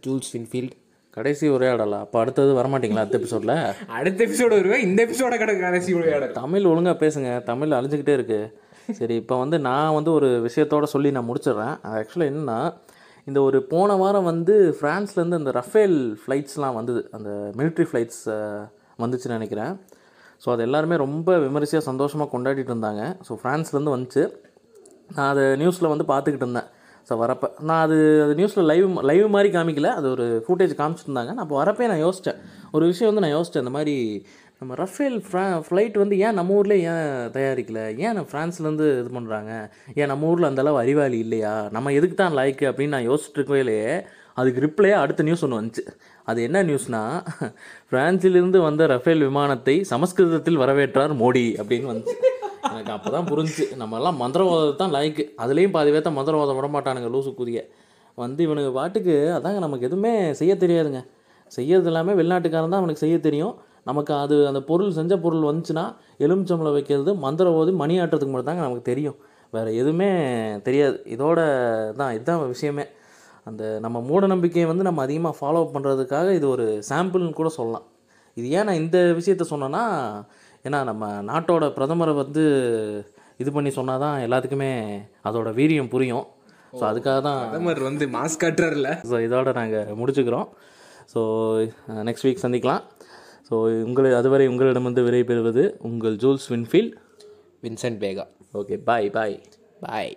ஜூல்ஸ் வின்ஃபீல்ட் கடைசி உரையாடலா? அப்போ அடுத்தது வரமாட்டீங்களா அடுத்த எபிசோடில் அடுத்த எபிசோடு வருவேன் இந்த எபிசோட கடை கடைசி உரையாடல். தமிழ் ஒழுங்காக பேசுங்க தமிழ் அழிஞ்சுக்கிட்டே இருக்கு. சரி இப்போ வந்து நான் வந்து ஒரு விஷயத்தோட சொல்லி நான் முடிச்சிடுறேன். ஆக்சுவலாக என்னன்னா இந்த ஒரு போன வாரம் வந்து ஃப்ரான்ஸ்லேருந்து அந்த ரஃபேல் ஃப்ளைட்ஸ்லாம் வந்தது. அந்த military ஃப்ளைட்ஸ் வந்துச்சுன்னு நினைக்கிறேன். ஸோ அது எல்லாருமே ரொம்ப விமரிசையாக சந்தோஷமாக கொண்டாடிட்டு இருந்தாங்க. ஸோ ஃப்ரான்ஸ்லேருந்து வந்துச்சு. நான் அதை நியூஸில் வந்து பார்த்துக்கிட்டு இருந்தேன். ஸோ வரப்போ நான் அது அது நியூஸில் லைவ் லைவ் மாதிரி காமிக்கல. அது ஒரு ஃபுட்டேஜ் காமிச்சிருந்தாங்க நான் அப்போ வரப்பே நான் யோசித்தேன் ஒரு விஷயம் வந்து நான் யோசித்தேன் இந்த மாதிரி நம்ம ரஃபேல் ஃப்ரா ஃப்ளைட் வந்து ஏன் நம்ம ஊரில் ஏன் தயாரிக்கல? ஏன் நம்ம ஃப்ரான்ஸ்லேருந்து இது பண்ணுறாங்க ஏன் நம்ம ஊரில் அந்தளவு அறிவாளி இல்லையா? நம்ம எதுக்கு தான் லைக்கு அப்படின்னு நான் யோசிச்சுட்டு இருக்கவேலையே அதுக்கு ரிப்ளையாக அடுத்த நியூஸ் ஒன்று வந்துச்சு. அது என்ன நியூஸ்னால் பிரான்சிலிருந்து வந்த ரஃபேல் விமானத்தை சமஸ்கிருதத்தில் வரவேற்றார் மோடி அப்படின்னு வந்துச்சு. எனக்கு அப்போ தான் புரிஞ்சுச்சு. நம்மலாம் மந்திரவாதம் மந்திரவாதத்தை தான் லைக்கு அதுலேயும் பாதி பேர்த்த மந்திரவாதம் விட மாட்டானுங்க லூசு கூதிய. வந்து இவனுக்கு பாட்டுக்கு அதாங்க நமக்கு எதுவுமே செய்ய தெரியாதுங்க. செய்யறது எல்லாமே வெளிநாட்டுக்காரன் தான் அவனுக்கு செய்ய தெரியும். நமக்கு அது அந்த பொருள் செஞ்ச பொருள் வந்துச்சுன்னா எலுமிச்சம்பளம் வைக்கிறது மந்திரம் ஓதி மணி ஆட்டுறதுக்கு மட்டும் தாங்க நமக்கு தெரியும். வேறு எதுவுமே தெரியாது. இதோட தான் இதுதான் விஷயமே. அந்த நம்ம மூட நம்பிக்கையை வந்து நம்ம அதிகமாக ஃபாலோ பண்ணுறதுக்காக இது ஒரு சாம்பிள்னு கூட சொல்லலாம். இது ஏன் நான் இந்த விஷயத்த சொன்னேன்னா ஏன்னா நம்ம நாட்டோட பிரதமரை வந்து இது பண்ணி சொன்னால் தான் எல்லாத்துக்குமே அதோட வீரியம் புரியும். ஸோ அதுக்காக தான் பிரதமர் வந்து மாஸ்க் காட்டுறாருல ஸோ இதோட நாங்கள் முடிச்சுக்கிறோம். ஸோ நெக்ஸ்ட் வீக் சந்திக்கலாம். ஸோ உங்களை அதுவரை உங்களிடமிருந்து விடை பெறுவது உங்கள் Jules Winnfield. Vincent Vega. Okay bye bye bye